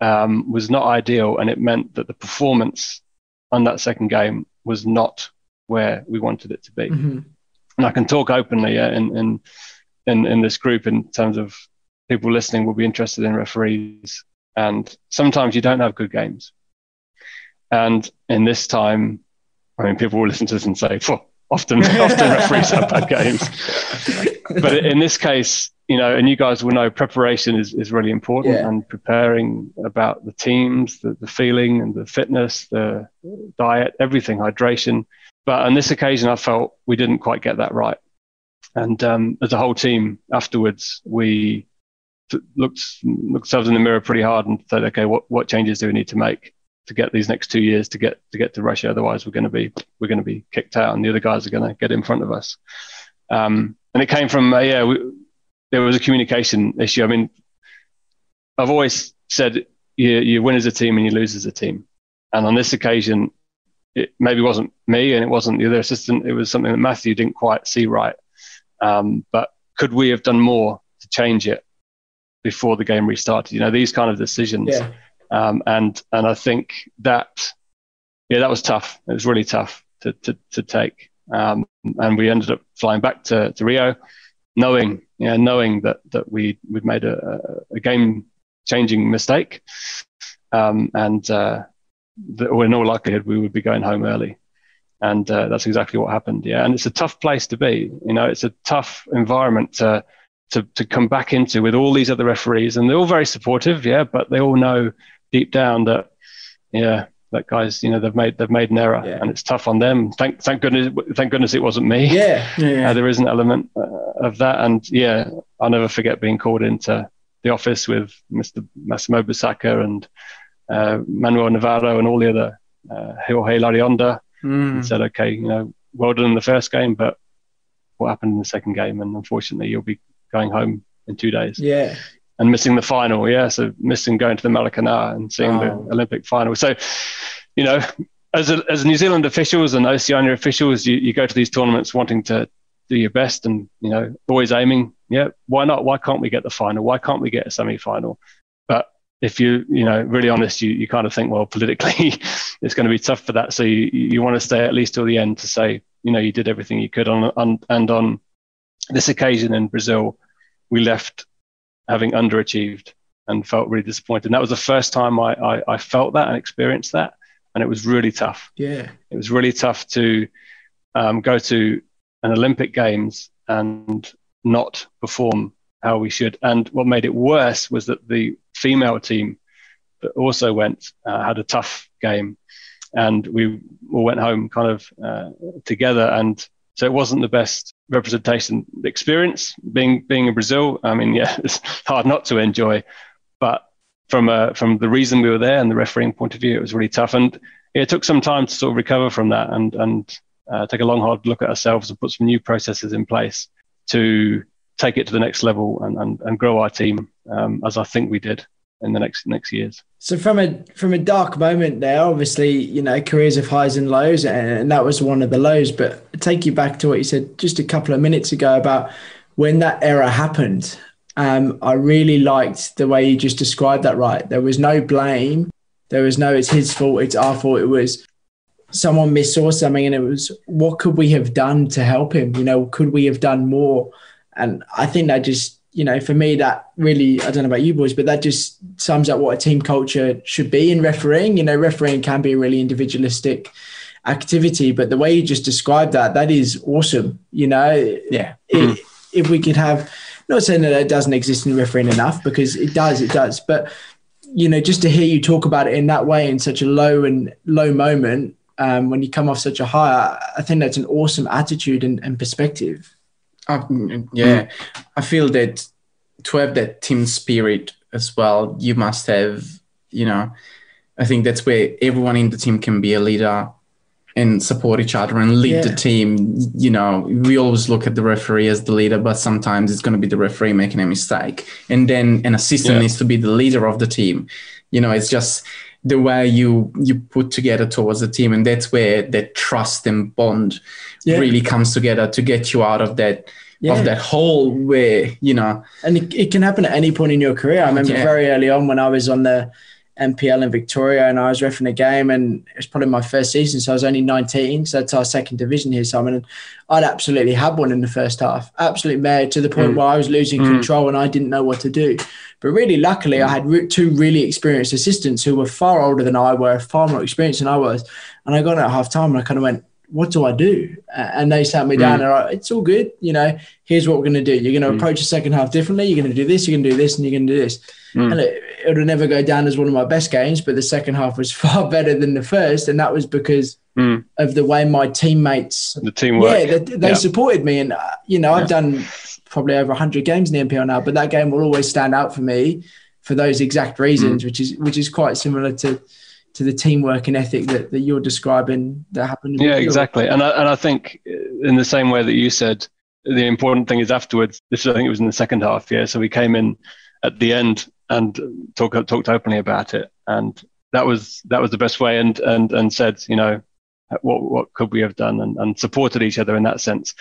um, was not ideal, and it meant that the performance on that second game was not where we wanted it to be. Mhm. And I can talk openly uh, in, in in in this group in terms of people listening will be interested in referees, and sometimes you don't have good games. And in this time, I mean, people will listen to this and say, "Phew, often *laughs* often referees have bad games." but in this case, you know, and you guys will know preparation is, is really important Yeah. and preparing about the teams, the, the feeling and the fitness, the diet, everything, hydration. But on this occasion, I felt we didn't quite get that right. And um, as a whole team, afterwards, we looked, looked ourselves in the mirror pretty hard and said, okay, what, what changes do we need to make to get these next two years to get to get to Russia? Otherwise, we're going to be we're going to be kicked out, and the other guys are going to get in front of us. Um, and it came from uh, yeah, we, there was a communication issue. I mean, I've always said you, you win as a team and you lose as a team, and on this occasion, it maybe wasn't me and it wasn't the other assistant. It was something that Matthew didn't quite see right. Um, but could we have done more to change it before the game restarted? You know, these kind of decisions. Yeah. Um, and and I think that yeah, that was tough. It was really tough to to, to take. Um, and we ended up flying back to, to Rio, knowing yeah, knowing that that we we'd made a, a game changing mistake, um, and uh, that in all likelihood we would be going home early. And uh, that's exactly what happened. Yeah, and it's a tough place to be. You know, it's a tough environment to to to come back into with all these other referees, and they're all very supportive. Yeah, but they all know deep down that, yeah, that guys, you know, they've made they've made an error, Yeah. and it's tough on them. Thank thank goodness thank goodness it wasn't me. Yeah. Yeah. Uh, there is an element uh, of that, and yeah, I'll never forget being called into the office with Mr. Massimo Busacca and uh, Manuel Navarro and all the other uh, Jorge Larrionda Mm. and said, okay, you know, well done in the first game, but what happened in the second game? And unfortunately, you'll be going home in two days Yeah. and missing the final. Yeah, so missing going to the Maracanã and seeing Oh. the Olympic final. So, you know, as a, as New Zealand officials and Oceania officials, you, you go to these tournaments wanting to do your best and you know always aiming. Yeah, why not? Why can't we get the final? Why can't we get a semi final? If you you know really honest, you, you kind of think well politically *laughs* it's going to be tough for that. So you you want to stay at least till the end to say you know you did everything you could on, on and on this occasion in Brazil we left having underachieved and felt really disappointed. And that was the first time I, I, I felt that and experienced that. And it was really tough. Yeah. It was really tough to um, go to an Olympic Games and not perform how we should. And what made it worse was that the female team that also went uh, had a tough game. And we all went home kind of uh, together. And so it wasn't the best representation experience being being in Brazil. I mean, *laughs* yeah, it's hard not to enjoy, but from uh, from the reason we were there and the refereeing point of view, it was really tough. And it took some time to sort of recover from that and and uh, take a long hard look at ourselves and put some new processes in place to take it to the next level and and, and grow our team um, as I think we did in the next next years. So from a from a dark moment there, obviously, you know, careers of highs and lows, and that was one of the lows. But take you back to what you said just a couple of minutes ago about when that error happened. Um, I really liked the way you just described that. Right, there was no blame. There was no it's his fault, it's our fault. It was someone missaw something, and it was what could we have done to help him? You know, could we have done more? And I think that just you know, for me, that really, I don't know about you boys, but that just sums up what a team culture should be in refereeing. You know, refereeing can be a really individualistic activity, but the way you just described that, that is awesome. You know, Yeah. if, if we could have, not saying that it doesn't exist in refereeing enough, because it does, it does, but you know, just to hear you talk about it in that way, in such a low and low moment, um, when you come off such a high, I, I think that's an awesome attitude and, and perspective. Uh, yeah, I feel that to have that team spirit as well, you must have, you know, I think that's where everyone in the team can be a leader and support each other and lead the team. You know, we always look at the referee as the leader, but sometimes it's going to be the referee making a mistake. And then an assistant Yeah. needs to be the leader of the team. You know, it's just the way you you put together towards the team and that's where that trust and bond Yeah. really comes together to get you out of that Yeah. of that hole where you know and it, it can happen at any point in your career. I remember Yeah. very early on when I was on the NPL in Victoria and I was refereeing a game and it was probably my first season, so I was only 19, so that's our second division here, Simon. And I'd absolutely had one in the first half, absolutely mad to the point Mm. where I was losing Mm. control and I didn't know what to do. But really, luckily, I had re- two really experienced assistants who were far older than I were, far more experienced than I was. And I got at half time and I kind of went, what do I do? And they sat me down and I, it's all good. You know, here's what we're going to do. You're going to Mm. approach the second half differently. You're going to do this, you're going to do this, and you're going to do this. Mm. And it, it would never go down as one of my best games, but the second half was *laughs* far better than the first. And that was because Mm. of the way my teammates The teamwork. yeah, they, they Yeah. supported me, and uh, you know, I've done probably over 100 games in the NPL now, but that game will always stand out for me for those exact reasons, which is which is quite similar to to the teamwork and ethic that, that you're describing that happened. Yeah, exactly. And I, and I think in the same way that you said, the important thing is afterwards. This I think it was in the second half. Yeah, so we came in at the end and talked talked openly about it, and that was that was the best way. And and and said, you know, what what could we have done, and, and supported each other in that sense.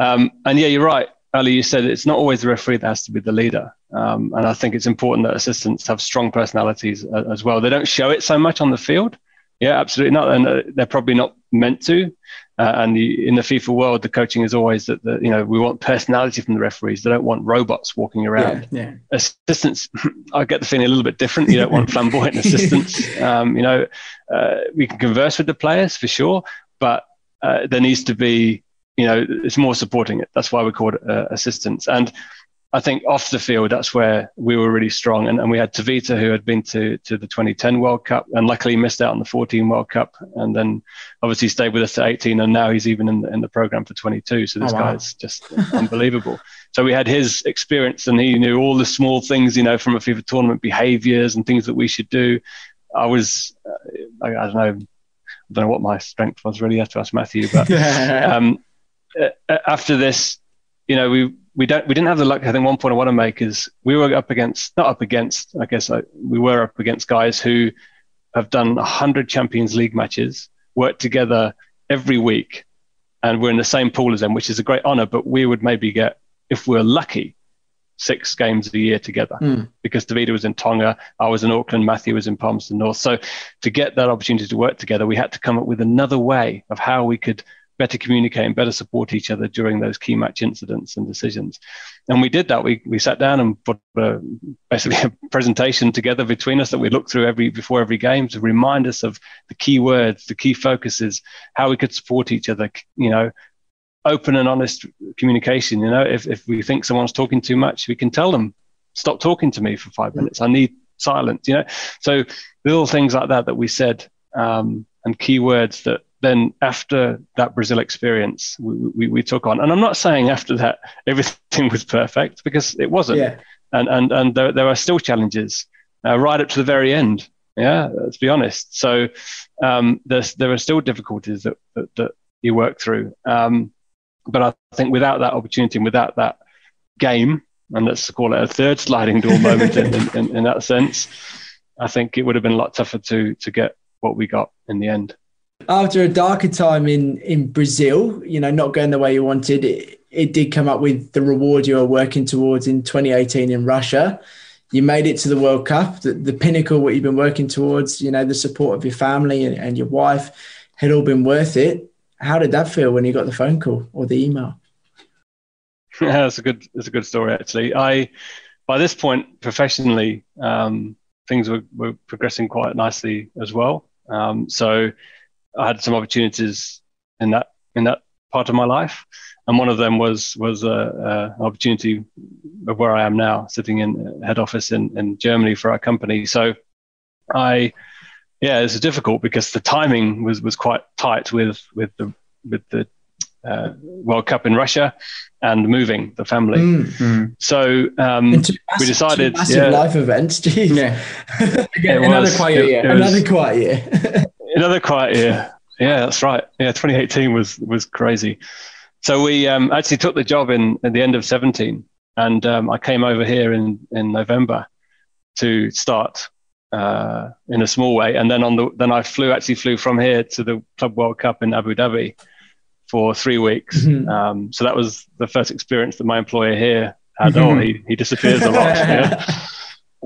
Um, and yeah, you're right. Ali, you said it's not always the referee that has to be the leader. Um, and I think it's important that assistants have strong personalities as well. They don't show it so much on the field. Yeah, absolutely not. And uh, they're probably not meant to. Uh, and the, in the FIFA world, the coaching is always that, the, you know, we want personality from the referees. They don't want robots walking around. yeah Assistants, *clears throat* I get the feeling a little bit different. You don't want *laughs* flamboyant assistants. Um, you know, uh, we can converse with the players for sure, but uh, there needs to be, you know, it's more supporting it. That's why we call it uh, assistants. And I think off the field, that's where we were really strong. And, and we had Tevita, who had been to, to the 2010 World Cup and luckily missed out on the 14 World Cup. And then obviously stayed with us to 18. And now he's even in the, in the program for 22. So this oh, wow. guy's just unbelievable. *laughs* So we had his experience and he knew all the small things, you know, from a FIFA tournament behaviors and things that we should do. I was, uh, I, I, don't know, I don't know what my strength was really. You have to ask Matthew. But *laughs* um, after this, you know, we we don't we didn't have the luck. I think one point I want to make is we were up against not up against. I guess I, we were up against guys who have done hundred Champions League matches, worked together every week, and we're in the same pool as them, which is a great honor. But we would maybe get, if we're lucky, six games a year together mm. because Tevita was in Tonga, I was in Auckland, Matthew was in Palmerston North. So to get that opportunity to work together, we had to come up with another way of how we could better communicate and better support each other during those key match incidents and decisions. And we did that. We, we sat down and put a, basically a *laughs* presentation together between us that we looked through every before every game to remind us of the key words, the key focuses, how we could support each other. You know, open and honest communication. You know, if if we think someone's talking too much, we can tell them, stop talking to me for five minutes. I need silence. You know, so little things like that that we said um, and key words that then after that Brazil experience, we, we, we, took on. And I'm not saying after that *laughs* everything was perfect because it wasn't. Yeah. And, and, and there, there are still challenges uh, right up to the very end. Yeah, let's be honest. So um, there's, there are still difficulties that, that, that you work through. Um, but I think without that opportunity and without that game, and let's call it a third sliding door moment in, in, in that sense, I think it would have been a lot tougher to, to get what we got in the end after a darker time in in Brazil, you know, not going the way you wanted, it, it did come up with the reward you were working towards in 2018 in Russia. You made it to the World Cup, the, the pinnacle, what you've been working towards, you know, the support of your family and, and your wife had all been worth it. How did that feel when you got the phone call or the email? *laughs* Yeah, that's a good, that's a good story actually. I, by this point, professionally, um, things were, were progressing quite nicely as well. Um, so I had some opportunities in that in that part of my life, and one of them was was a, a, an opportunity of where I am now, sitting in head office in, in Germany for our company. So, I yeah, it's difficult because the timing was was quite tight with with the with the uh, World Cup in Russia and moving the family. Mm-hmm. So um, massive, we decided massive yeah, life events. Jeez. Yeah. *laughs* Again, another was, quiet year. It, it another was, quiet year. *laughs* another quiet year. Yeah, that's right. Yeah, 2018 was was crazy. So we um, actually took the job in at the end of 17, and um, I came over here in in November to start uh, in a small way, and then on the then I flew actually flew from here to the Club World Cup in Abu Dhabi for three weeks. Mm-hmm. Um, so that was the first experience that my employer here had. Mm-hmm. Oh, he he disappears a lot. *laughs* yeah.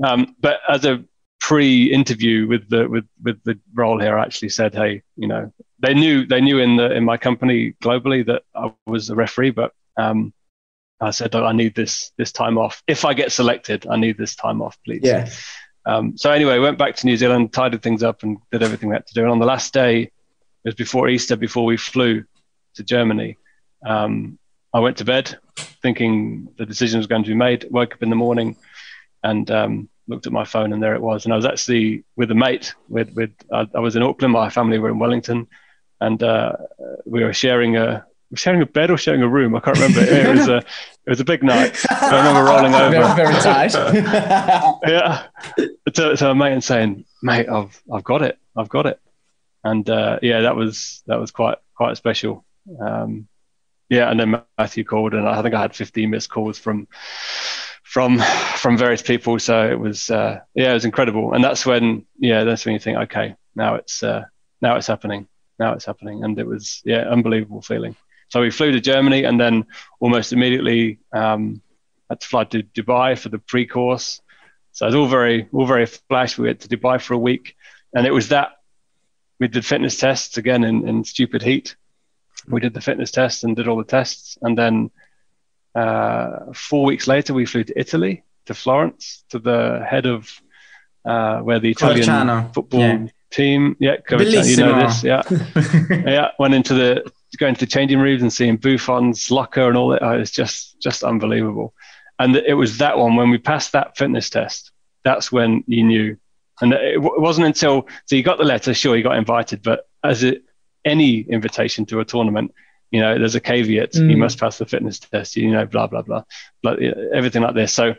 um, but as a pre-interview with the with with the role here, I actually said, "Hey, you know, they knew they knew in the in my company globally that I was a referee, but um, I said, I need this this time off. If I get selected, I need this time off, please." Yeah. Um, so anyway, went back to New Zealand, tidied things up, and did everything we had to do. And on the last day, it was before Easter, before we flew to Germany. Um, I went to bed thinking the decision was going to be made. Woke up in the morning, and um, looked at my phone and there it was. And I was actually with a mate. With with I, I was in Auckland. My family were in Wellington, and uh, we were sharing a sharing a bed or sharing a room. I can't remember. *laughs* it was a it was a big night. I remember rolling *laughs* over. Very, very tight. *laughs* yeah. To, to a mate and saying, "Mate, I've I've got it. I've got it." And uh, yeah, that was that was quite quite special. Um, yeah, and then Matthew called, and I think I had 15 missed calls from from from various people. So it was uh, yeah, it was incredible. And that's when yeah, that's when you think, okay, now it's uh, now it's happening, now it's happening, and it was yeah, unbelievable feeling. So we flew to Germany, and then almost immediately um, had to fly to Dubai for the pre-course. So it was all very all very flash. We went to Dubai for a week, and it was that we did fitness tests again in, in stupid heat. We did the fitness tests and did all the tests, and then uh, four weeks later, we flew to Italy, to Florence, to the head of uh, where the Italian Coverciano. football yeah. team, yeah, you know this, yeah, *laughs* yeah, went into the going to the changing rooms and seeing Buffon's locker and all that. Oh, it's just just unbelievable. And it was that one when we passed that fitness test. That's when you knew. And it wasn't until so you got the letter. Sure, you got invited, but as it, any invitation to a tournament, you know, there's a caveat. Mm. You must pass the fitness test. You know, blah blah blah, but everything like this. So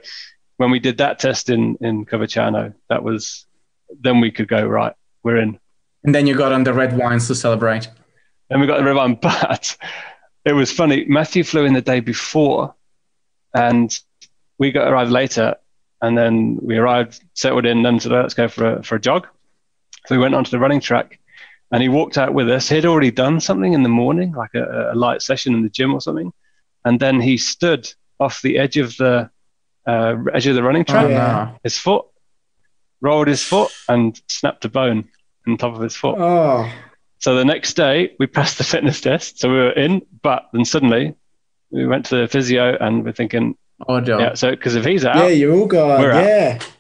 when we did that test in in Coverciano, that was then we could go right. We're in. And then you got on the red wines to celebrate. And we got the red wine, *laughs* but it was funny. Matthew flew in the day before, and we got arrived later. And then we arrived, settled in, then said, "Let's go for a for a jog." So we went onto the running track, and he walked out with us. He'd already done something in the morning, like a, a light session in the gym or something, and then he stood off the edge of the uh, edge of the running track. Oh, yeah. His foot rolled his foot and snapped a bone on top of his foot. Oh. So the next day we *laughs* passed the fitness test, so we were in. But then suddenly we went to the physio and we're thinking, oh, no. yeah. So because if he's out, yeah, you're all gone. Yeah. Out.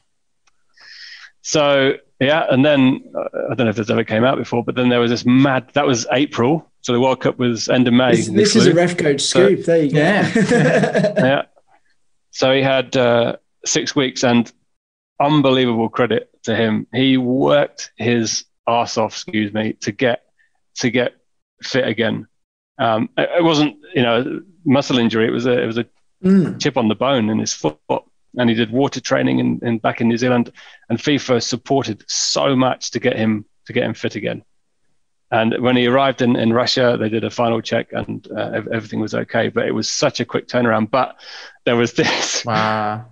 So yeah, and then uh, I don't know if this ever came out before, but then there was this mad. That was April, so the World Cup was end of May. This, this is a ref coach scoop. So, there you go. Yeah. *laughs* yeah. So he had uh, six weeks, and unbelievable credit to him. He worked his ass off, excuse me, to get to get fit again. Um, it, it, wasn't, you know, muscle injury. It was a it was a mm. chip on the bone in his foot, and he did water training in, in back in New Zealand. And FIFA supported so much to get him to get him fit again. And when he arrived in, in Russia, they did a final check and uh, everything was okay. But it was such a quick turnaround. But there was *laughs* this wow.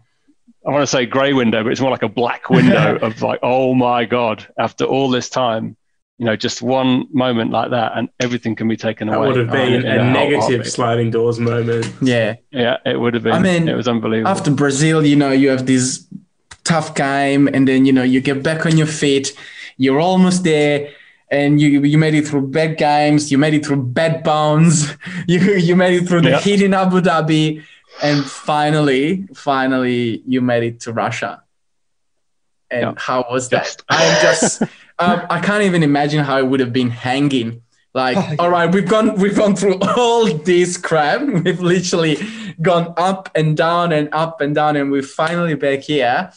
I want to say grey window, but it's more like a black window *laughs* of like, oh my god! After all this time, you know, just one moment like that, and everything can be taken that away. That would have oh, been a negative sliding doors moment. Yeah, yeah, it would have been. I mean, it was unbelievable. After Brazil, you know, you have this tough game, and then you know you get back on your feet. You're almost there and you you made it through bad games, you made it through bad bounds, *laughs* you you made it through the yeah. heat in Abu Dhabi, and finally, finally, you made it to Russia. And yeah. how was that? I'm just, *laughs* um, I can't even imagine how it would have been hanging. Like, oh, all right, we've gone, we've gone through *laughs* all this crap. We've literally gone up and down and up and down, and we're finally back here.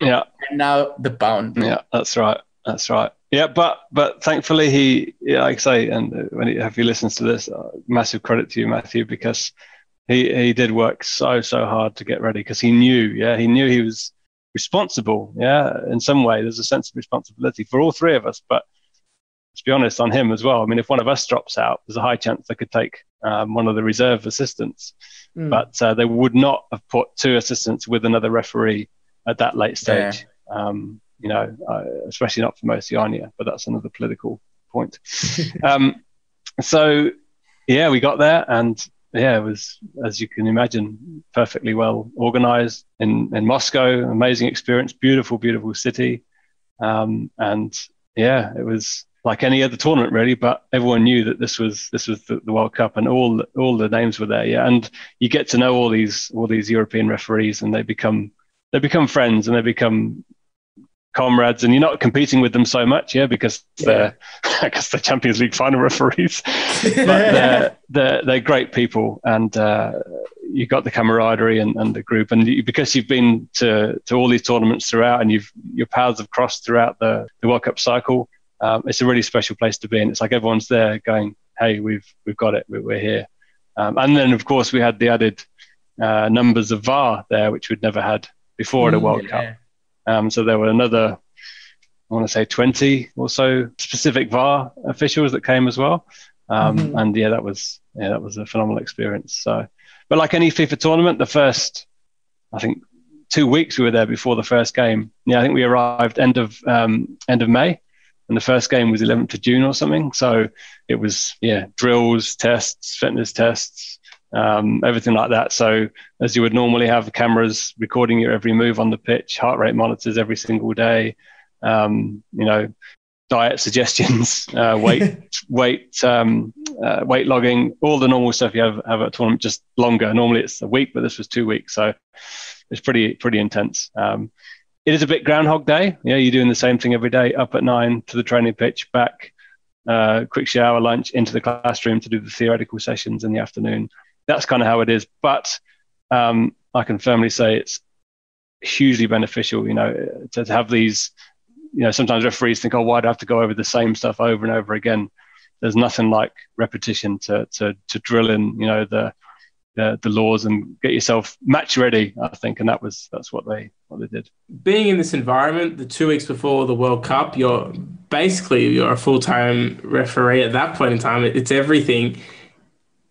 Yeah. And now the bound. Yeah, that's right. That's right. Yeah, but but thankfully he, yeah, like I say, and when he, if he listens to this, uh, massive credit to you, Matthew, because he he did work so so hard to get ready because he knew, yeah, he knew he was responsible. Yeah, in some way, there's a sense of responsibility for all three of us, but to be honest, on him as well. I mean, if one of us drops out, there's a high chance they could take um, one of the reserve assistants, mm. but uh, they would not have put two assistants with another referee at that late stage. Yeah. Um, you know, uh, especially not for Oceania, but that's another political point. *laughs* um, so, yeah, we got there, and yeah, it was, as you can imagine, perfectly well organized in, in Moscow. Amazing experience, beautiful, beautiful city. Um, and yeah, it was like any other tournament really, but everyone knew that this was this was the, the, World Cup and all all the names were there. Yeah, and you get to know all these all these European referees, and they become they become friends and they become comrades and you're not competing with them so much yeah because they're *laughs* i guess they're champions league final referees. *laughs* But *laughs* they're, they're, they're great people and uh, you got the camaraderie and, and the group and you, because you've been to, to all these tournaments throughout and you've your paths have crossed throughout the, the world cup cycle um, it's a really special place to be and it's like everyone's there going hey we've we've got it we're, we're here. Um, and then of course we had the added uh, numbers of var there which we'd never had before mm, at a world yeah. cup um, so there were another, I want to say 20 or so specific VAR officials that came as well. Um, mm-hmm. And yeah, that was yeah, that was a phenomenal experience. So, but like any FIFA tournament, the first, I think, two weeks we were there before the first game. Yeah, I think we arrived end of um, end of May, and the first game was 11th of June or something. So it was yeah, drills, tests, fitness tests, um, everything like that. So, as you would normally have cameras recording your every move on the pitch, heart rate monitors every single day, um, you know, diet suggestions, *laughs* uh, weight, *laughs* weight, um, uh, weight logging, all the normal stuff you have, have at a tournament, just longer. Normally it's a week, but this was two weeks, so it's pretty pretty intense. Um, it is a bit Groundhog Day. Yeah, you're doing the same thing every day. Up at nine to the training pitch, back, uh, quick shower, lunch, into the classroom to do the theoretical sessions in the afternoon that's kind of how it is. But um, I can firmly say it's hugely beneficial. You know, to, to have these. You know, sometimes referees think, "Oh, why do I have to go over the same stuff over and over again?" There's nothing like repetition to to to drill in. You know the the, the laws and get yourself match ready. I think, and that was that's what they what they did. Being in this environment, the two weeks before the World Cup, you're basically you're a full time referee at that point in time. It's everything.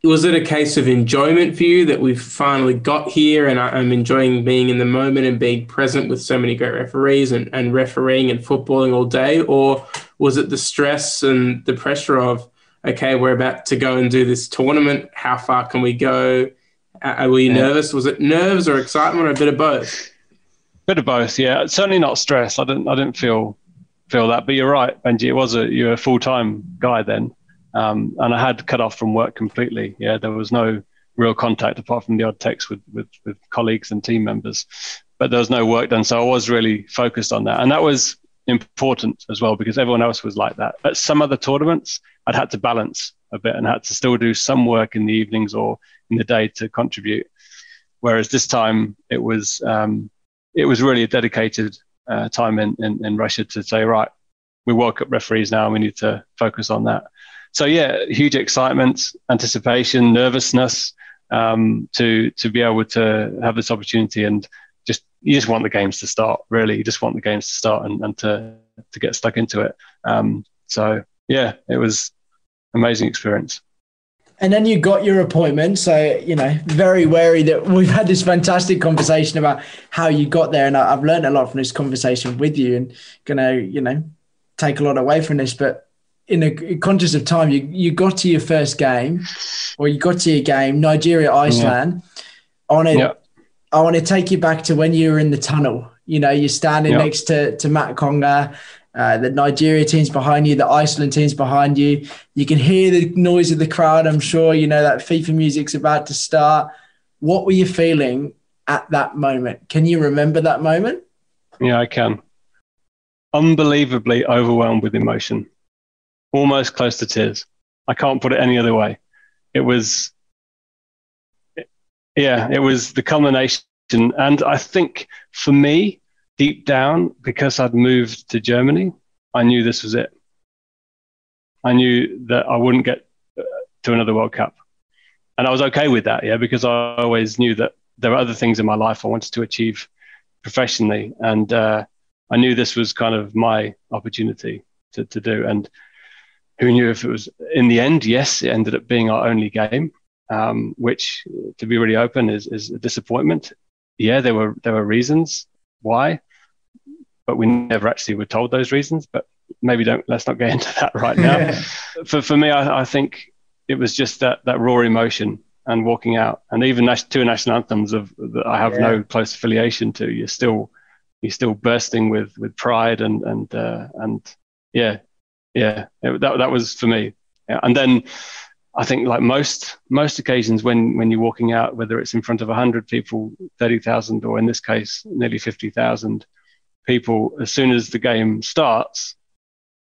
Was it a case of enjoyment for you that we've finally got here and I'm enjoying being in the moment and being present with so many great referees and, and refereeing and footballing all day? Or was it the stress and the pressure of okay, we're about to go and do this tournament. How far can we go? Uh, were you yeah. nervous? Was it nerves or excitement or a bit of both? Bit of both, yeah. Certainly not stress. I didn't. I didn't feel feel that. But you're right, Benji. It was a you're a full time guy then, um, and I had cut off from work completely. Yeah, there was no real contact apart from the odd text with, with with colleagues and team members, but there was no work done. So I was really focused on that, and that was important as well because everyone else was like that. At some other tournaments, I'd had to balance a bit and had to still do some work in the evenings or in the day to contribute. Whereas this time it was um, it was really a dedicated uh, time in, in, in Russia to say right, we World Cup referees now, we need to focus on that. So yeah, huge excitement, anticipation, nervousness um, to to be able to have this opportunity and just you just want the games to start. Really, you just want the games to start and, and to to get stuck into it. Um, so yeah, it was amazing experience. And then you got your appointment. So, you know, very wary that we've had this fantastic conversation about how you got there. And I've learned a lot from this conversation with you and going to, you know, take a lot away from this. But in a conscious of time, you, you got to your first game or you got to your game, Nigeria, Iceland. Yeah. I want to, yeah. I want to take you back to when you were in the tunnel. You know, you're standing yeah. next to, to Matt Conger, uh, the Nigeria team's behind you, the Iceland team's behind you. You can hear the noise of the crowd. I'm sure you know that FIFA music's about to start. What were you feeling at that moment? Can you remember that moment? Yeah, I can. Unbelievably overwhelmed with emotion, almost close to tears. I can't put it any other way. It was, yeah, it was the culmination. And I think for me, deep down, because I'd moved to Germany, I knew this was it. I knew that I wouldn't get uh, to another World Cup. And I was okay with that, yeah, because I always knew that there were other things in my life I wanted to achieve professionally. And uh, I knew this was kind of my opportunity to, to do. And who knew if it was in the end? Yes, it ended up being our only game, um, which, to be really open, is, is a disappointment. Yeah, there were there were reasons why, but we never actually were told those reasons. But maybe don't let's not get *laughs* into that right now. for for me, I, I, think it was just that that raw emotion and walking out, and even two national anthems of that I have yeah. no close affiliation to. You're still you're still bursting with with pride and and uh, and yeah yeah it, that that was for me. Yeah. And then I think like most most occasions when when you're walking out, whether it's in front of hundred people, thirty thousand, or in this case nearly fifty thousand people, as soon as the game starts,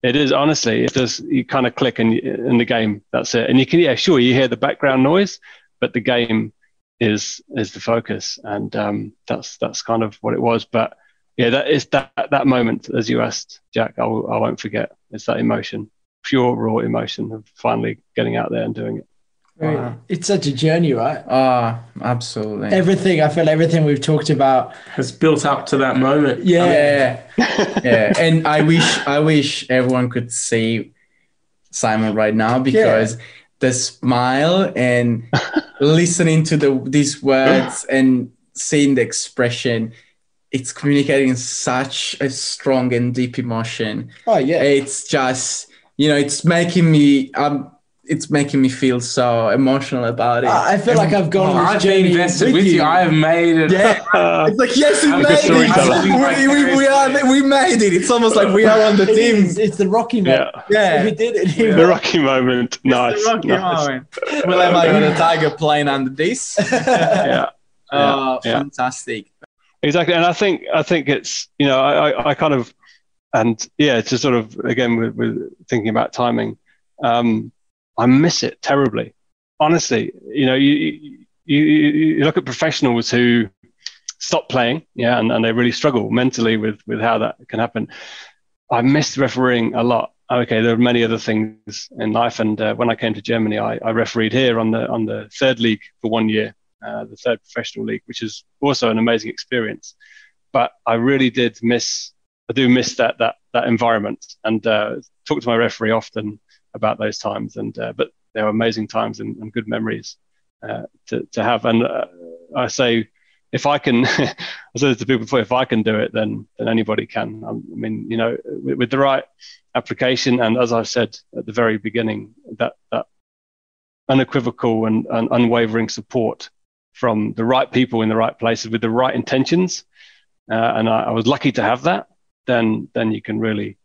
it is honestly it does you kind of click and in the game that's it, and you can yeah sure you hear the background noise, but the game is is the focus, and um, that's that's kind of what it was. But yeah, that is that that moment as you asked Jack, I, I won't forget. It's that emotion pure raw emotion of finally getting out there and doing it. Wow. It's such a journey, right? Ah, oh, absolutely. Everything I feel everything we've talked about has built up to that moment. Yeah, yeah. *laughs* And I wish I wish everyone could see Simon right now because yeah. the smile and *laughs* listening to the these words and seeing the expression, it's communicating such a strong and deep emotion. Oh yeah, it's just you know, it's making me um it's making me feel so emotional about it. I feel like I've gone. Oh, I've been invested with, with you. you. I have made it. Yeah, *laughs* it's like yes, we made it. We, we, we, are. We made it. It's almost like we are on the team. It's, it's the Rocky moment. Yeah, yeah. we did it. Yeah. The Rocky moment. Nice. The Rocky nice. moment. Will I got a tiger playing under this? *laughs* *laughs* yeah. Oh, yeah. fantastic. Exactly, and I think I think it's you know I I, kind of and yeah, to sort of again with, with thinking about timing, um, I miss it terribly. Honestly, you know, you, you you look at professionals who stop playing, yeah, and, and they really struggle mentally with with how that can happen. I missed refereeing a lot. Okay, there are many other things in life, and uh, when I came to Germany, I, I refereed here on the on the third league for one year, uh, the third professional league, which is also an amazing experience. But I really did miss. I do miss that that that environment, and uh, talk to my referee often about those times. And uh, but they were amazing times and, and good memories uh, to to have. And uh, I say, if I can, *laughs* I said to people before, if I can do it, then then anybody can. I mean, you know, with, with the right application, and as I've said at the very beginning, that that unequivocal and, and unwavering support from the right people in the right places with the right intentions, uh, and I, I, was lucky to have that. Then then you can really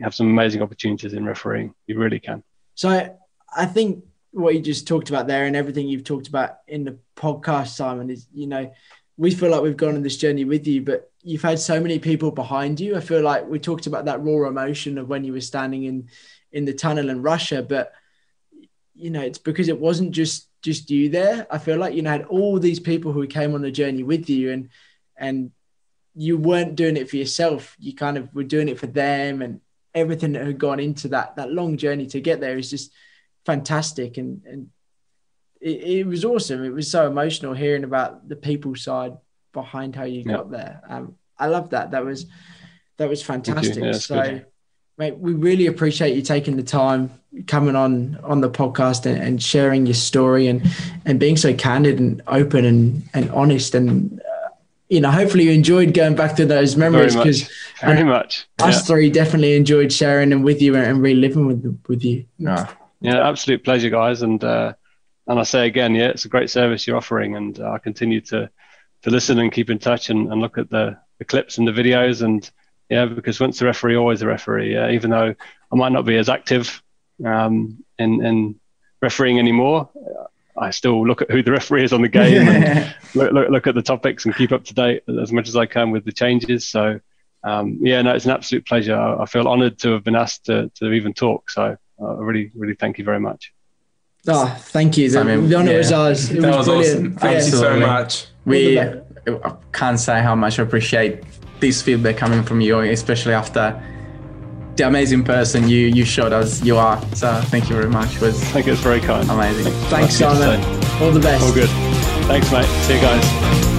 have some amazing opportunities in refereeing. You really can. So I think what you just talked about there and everything you've talked about in the podcast, Simon, is you know, we feel like we've gone on this journey with you, but you've had so many people behind you. I feel like we talked about that raw emotion of when you were standing in in the tunnel in Russia, but you know, it's because it wasn't just just you there. I feel like you know had all these people who came on the journey with you and and you weren't doing it for yourself. You kind of were doing it for them and everything that had gone into that that long journey to get there is just fantastic and and it, it was awesome. It was so emotional hearing about the people side behind how you yeah. got there. Um, I love that. That was that was fantastic. Yeah, so, good. Mate, we really appreciate you taking the time coming on on the podcast and, and, sharing your story and and being so candid and open and and honest and uh, you know hopefully you enjoyed going back to those memories because very much, very much. us three definitely enjoyed sharing them with you and, and reliving with with you. yeah. Yeah, absolute pleasure, guys, and uh, and I say again, yeah, it's a great service you're offering, and uh, I continue to to listen and keep in touch and, and look at the, the clips and the videos, and yeah, because once the referee, always a referee. Yeah, even though I might not be as active um, in in refereeing anymore, I still look at who the referee is on the *laughs* game and look, look, look at the topics and keep up to date as much as I can with the changes. So um, yeah, no, it's an absolute pleasure. I, I feel honoured to have been asked to to even talk. So uh, really, really thank you very much. Oh, thank you. The, I mean, the honor yeah, was ours. It that was, was awesome. Thank yeah. you so much. We I can't say how much I appreciate this feedback coming from you, especially after the amazing person you you showed us you are. So thank you very much. It was I think it's very kind. Amazing. Thanks, Simon. All the best. All good. Thanks, mate. See you guys.